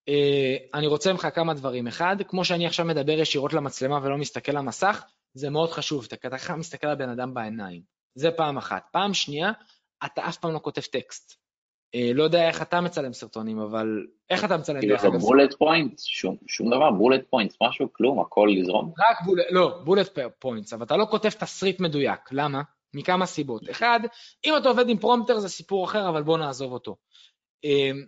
אה, אני רוצה ממך כמה דברים. אחד, כמו שאני עכשיו מדבר ישירות למצלמה ולא מסתכל למסך, זה מאוד חשוב, אתה ככה מסתכל לבן אדם בעיניים. זה פעם אחת. פעם שנייה, אתה אף פעם לא כותב טקסט. אה, לא יודע איך אתה מצלם סרטונים, אבל איך אתה מצלם? כאילו זה bullet point, שום דבר, bullet point, משהו, כלום, הכל לזרום. רק bullet, לא, bullet point, אבל אתה לא כותב תסריט מדויק, למה? מכמה סיבות. אחד, אם אתה עובד עם פרומפטר זה סיפור אחר, אבל בוא נעזוב אותו. אמ,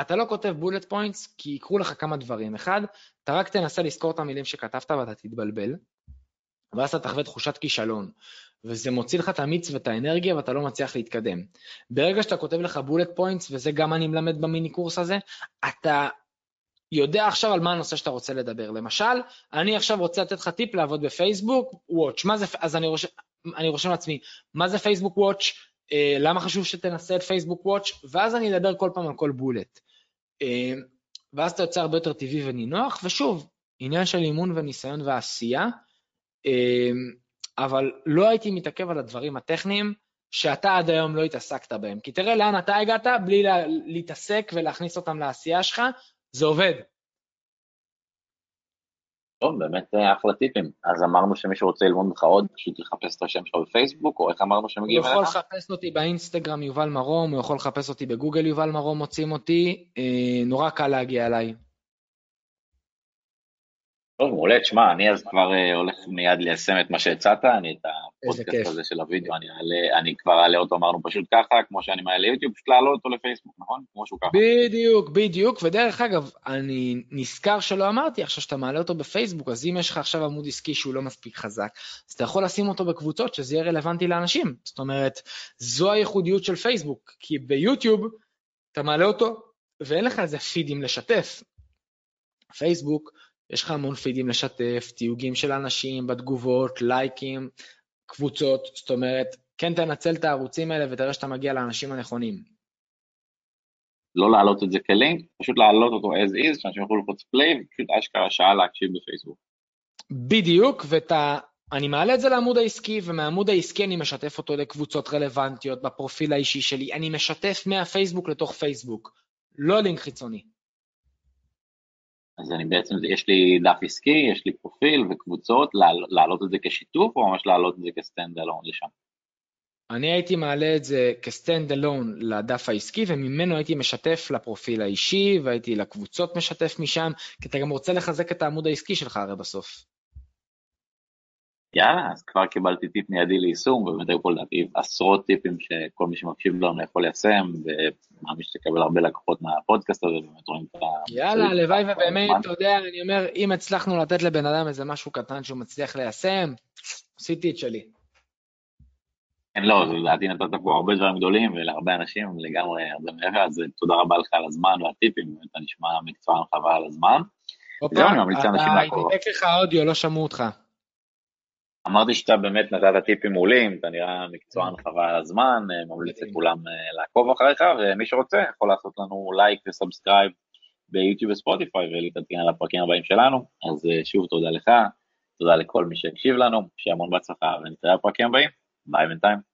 אתה לא כותב bullet points כי יקרו לך כמה דברים. אחד, אתה רק תנסה לזכור את המילים שכתבת ואתה תתבלבל, ואז אתה תחווה תחושת כישלון. וזה מוציא לך את המיץ ואת האנרגיה ואתה לא מצליח להתקדם. ברגע שאתה כותב לך bullet points, וזה גם אני מלמד במיני קורס הזה, אתה יודע עכשיו על מה הנושא שאתה רוצה לדבר. למשל, אני עכשיו רוצה לתת לך טיפ לעבוד בפייסבוק וואץ', מה זה, אז אני רושם, אני רושם לעצמי, מה זה פייסבוק וואץ', אה, למה חשוב שתנסה את פייסבוק וואץ', ואז אני אדבר כל פעם על כל bullet. אה, ואז אתה יוצא הרבה יותר טבעי ונינוח, ושוב, עניין של אימון וניסיון ועשייה, אה, אבל לא הייתי מתעכב על הדברים הטכניים שאתה עד היום לא התעסקת בהם. כי תראה לאן אתה הגעת בלי לה, להתעסק ולהכניס אותם לעשייה שלך, זה עובד. טוב, באמת אה, אחלה טיפים. אז אמרנו שמי שרוצה ללמוד ממך עוד, פשוט לחפש את השם שלך בפייסבוק, או איך אמרנו שמגיעים אליך? הוא יכול לחפש אותי באינסטגרם יובל מרום, הוא יכול לחפש אותי בגוגל יובל מרום, מוצאים אותי, אה, נורא קל להגיע אליי. טוב, מעולה, תשמע, אני אז כבר uh, הולך מיד ליישם את מה שהצעת, אני את הפודקאסט הזה של הוידאו, אני, אעלה, אני כבר אעלה אותו, אמרנו פשוט ככה, כמו שאני מעלה ליוטיוב, פשוט להעלות אותו לפייסבוק, נכון? כמו שהוא ככה. בדיוק, בדיוק, ודרך אגב, אני נזכר שלא אמרתי עכשיו שאתה מעלה אותו בפייסבוק, אז אם יש לך עכשיו עמוד עסקי שהוא לא מספיק חזק, אז אתה יכול לשים אותו בקבוצות שזה יהיה רלוונטי לאנשים. זאת אומרת, זו הייחודיות של פייסבוק, כי ביוטיוב אתה מעלה אותו ואין לך איזה פידים לשתף. פייסבוק, יש לך המון פידים לשתף, תיוגים של אנשים בתגובות, לייקים, קבוצות, זאת אומרת, כן תנצל את הערוצים האלה ותראה שאתה מגיע לאנשים הנכונים. לא להעלות את זה כלינק, פשוט להעלות אותו as is, שאנשים יוכלו ללחוץ פליי, ופשוט אשכרה שעה להקשיב בפייסבוק. בדיוק, ואני מעלה את זה לעמוד העסקי, ומהעמוד העסקי אני משתף אותו לקבוצות רלוונטיות בפרופיל האישי שלי. אני משתף מהפייסבוק לתוך פייסבוק, לא לינק חיצוני. אז אני בעצם, יש לי דף עסקי, יש לי פרופיל וקבוצות, להעלות את זה כשיתוף או ממש להעלות את זה כ stand alone לשם? אני הייתי מעלה את זה כ stand alone לדף העסקי וממנו הייתי משתף לפרופיל האישי והייתי לקבוצות משתף משם, כי אתה גם רוצה לחזק את העמוד העסקי שלך הרי בסוף. יאללה, אז כבר קיבלתי טיפ מיידי ליישום, ובאמת היו פה לדעתי עשרות טיפים שכל מי שמקשיב לנו יכול ליישם, ומאמין שתקבל הרבה לקוחות מהפודקאסט הזה, באמת רואים את ה... יאללה, הלוואי ובאמת, אתה יודע, אני אומר, אם הצלחנו לתת לבן אדם איזה משהו קטן שהוא מצליח ליישם, עשיתי את שלי. כן, לא, לדעתי נתת פה הרבה דברים גדולים ולהרבה אנשים, לגמרי הרבה מעבר, אז תודה רבה לך על הזמן והטיפים, באמת אתה נשמע מקצוען חבל על הזמן. זהו, אני ממליץ לאנשים לעקוב. אתה, לך אודיו, לא שמעו אותך. אמרתי שאתה באמת נתת טיפים מעולים, אתה נראה מקצוען חבל על הזמן, אה, ממליץ לכולם אה, לעקוב אחריך, ומי שרוצה יכול לעשות לנו לייק ו subscribe ביוטיוב וספוטיפיי ולהתעדכן על הפרקים הבאים שלנו. אז אה, שוב תודה לך, תודה לכל מי שהקשיב לנו, שיהיה המון בהצלחה, ונתראה בפרקים הבאים. ביי בינתיים.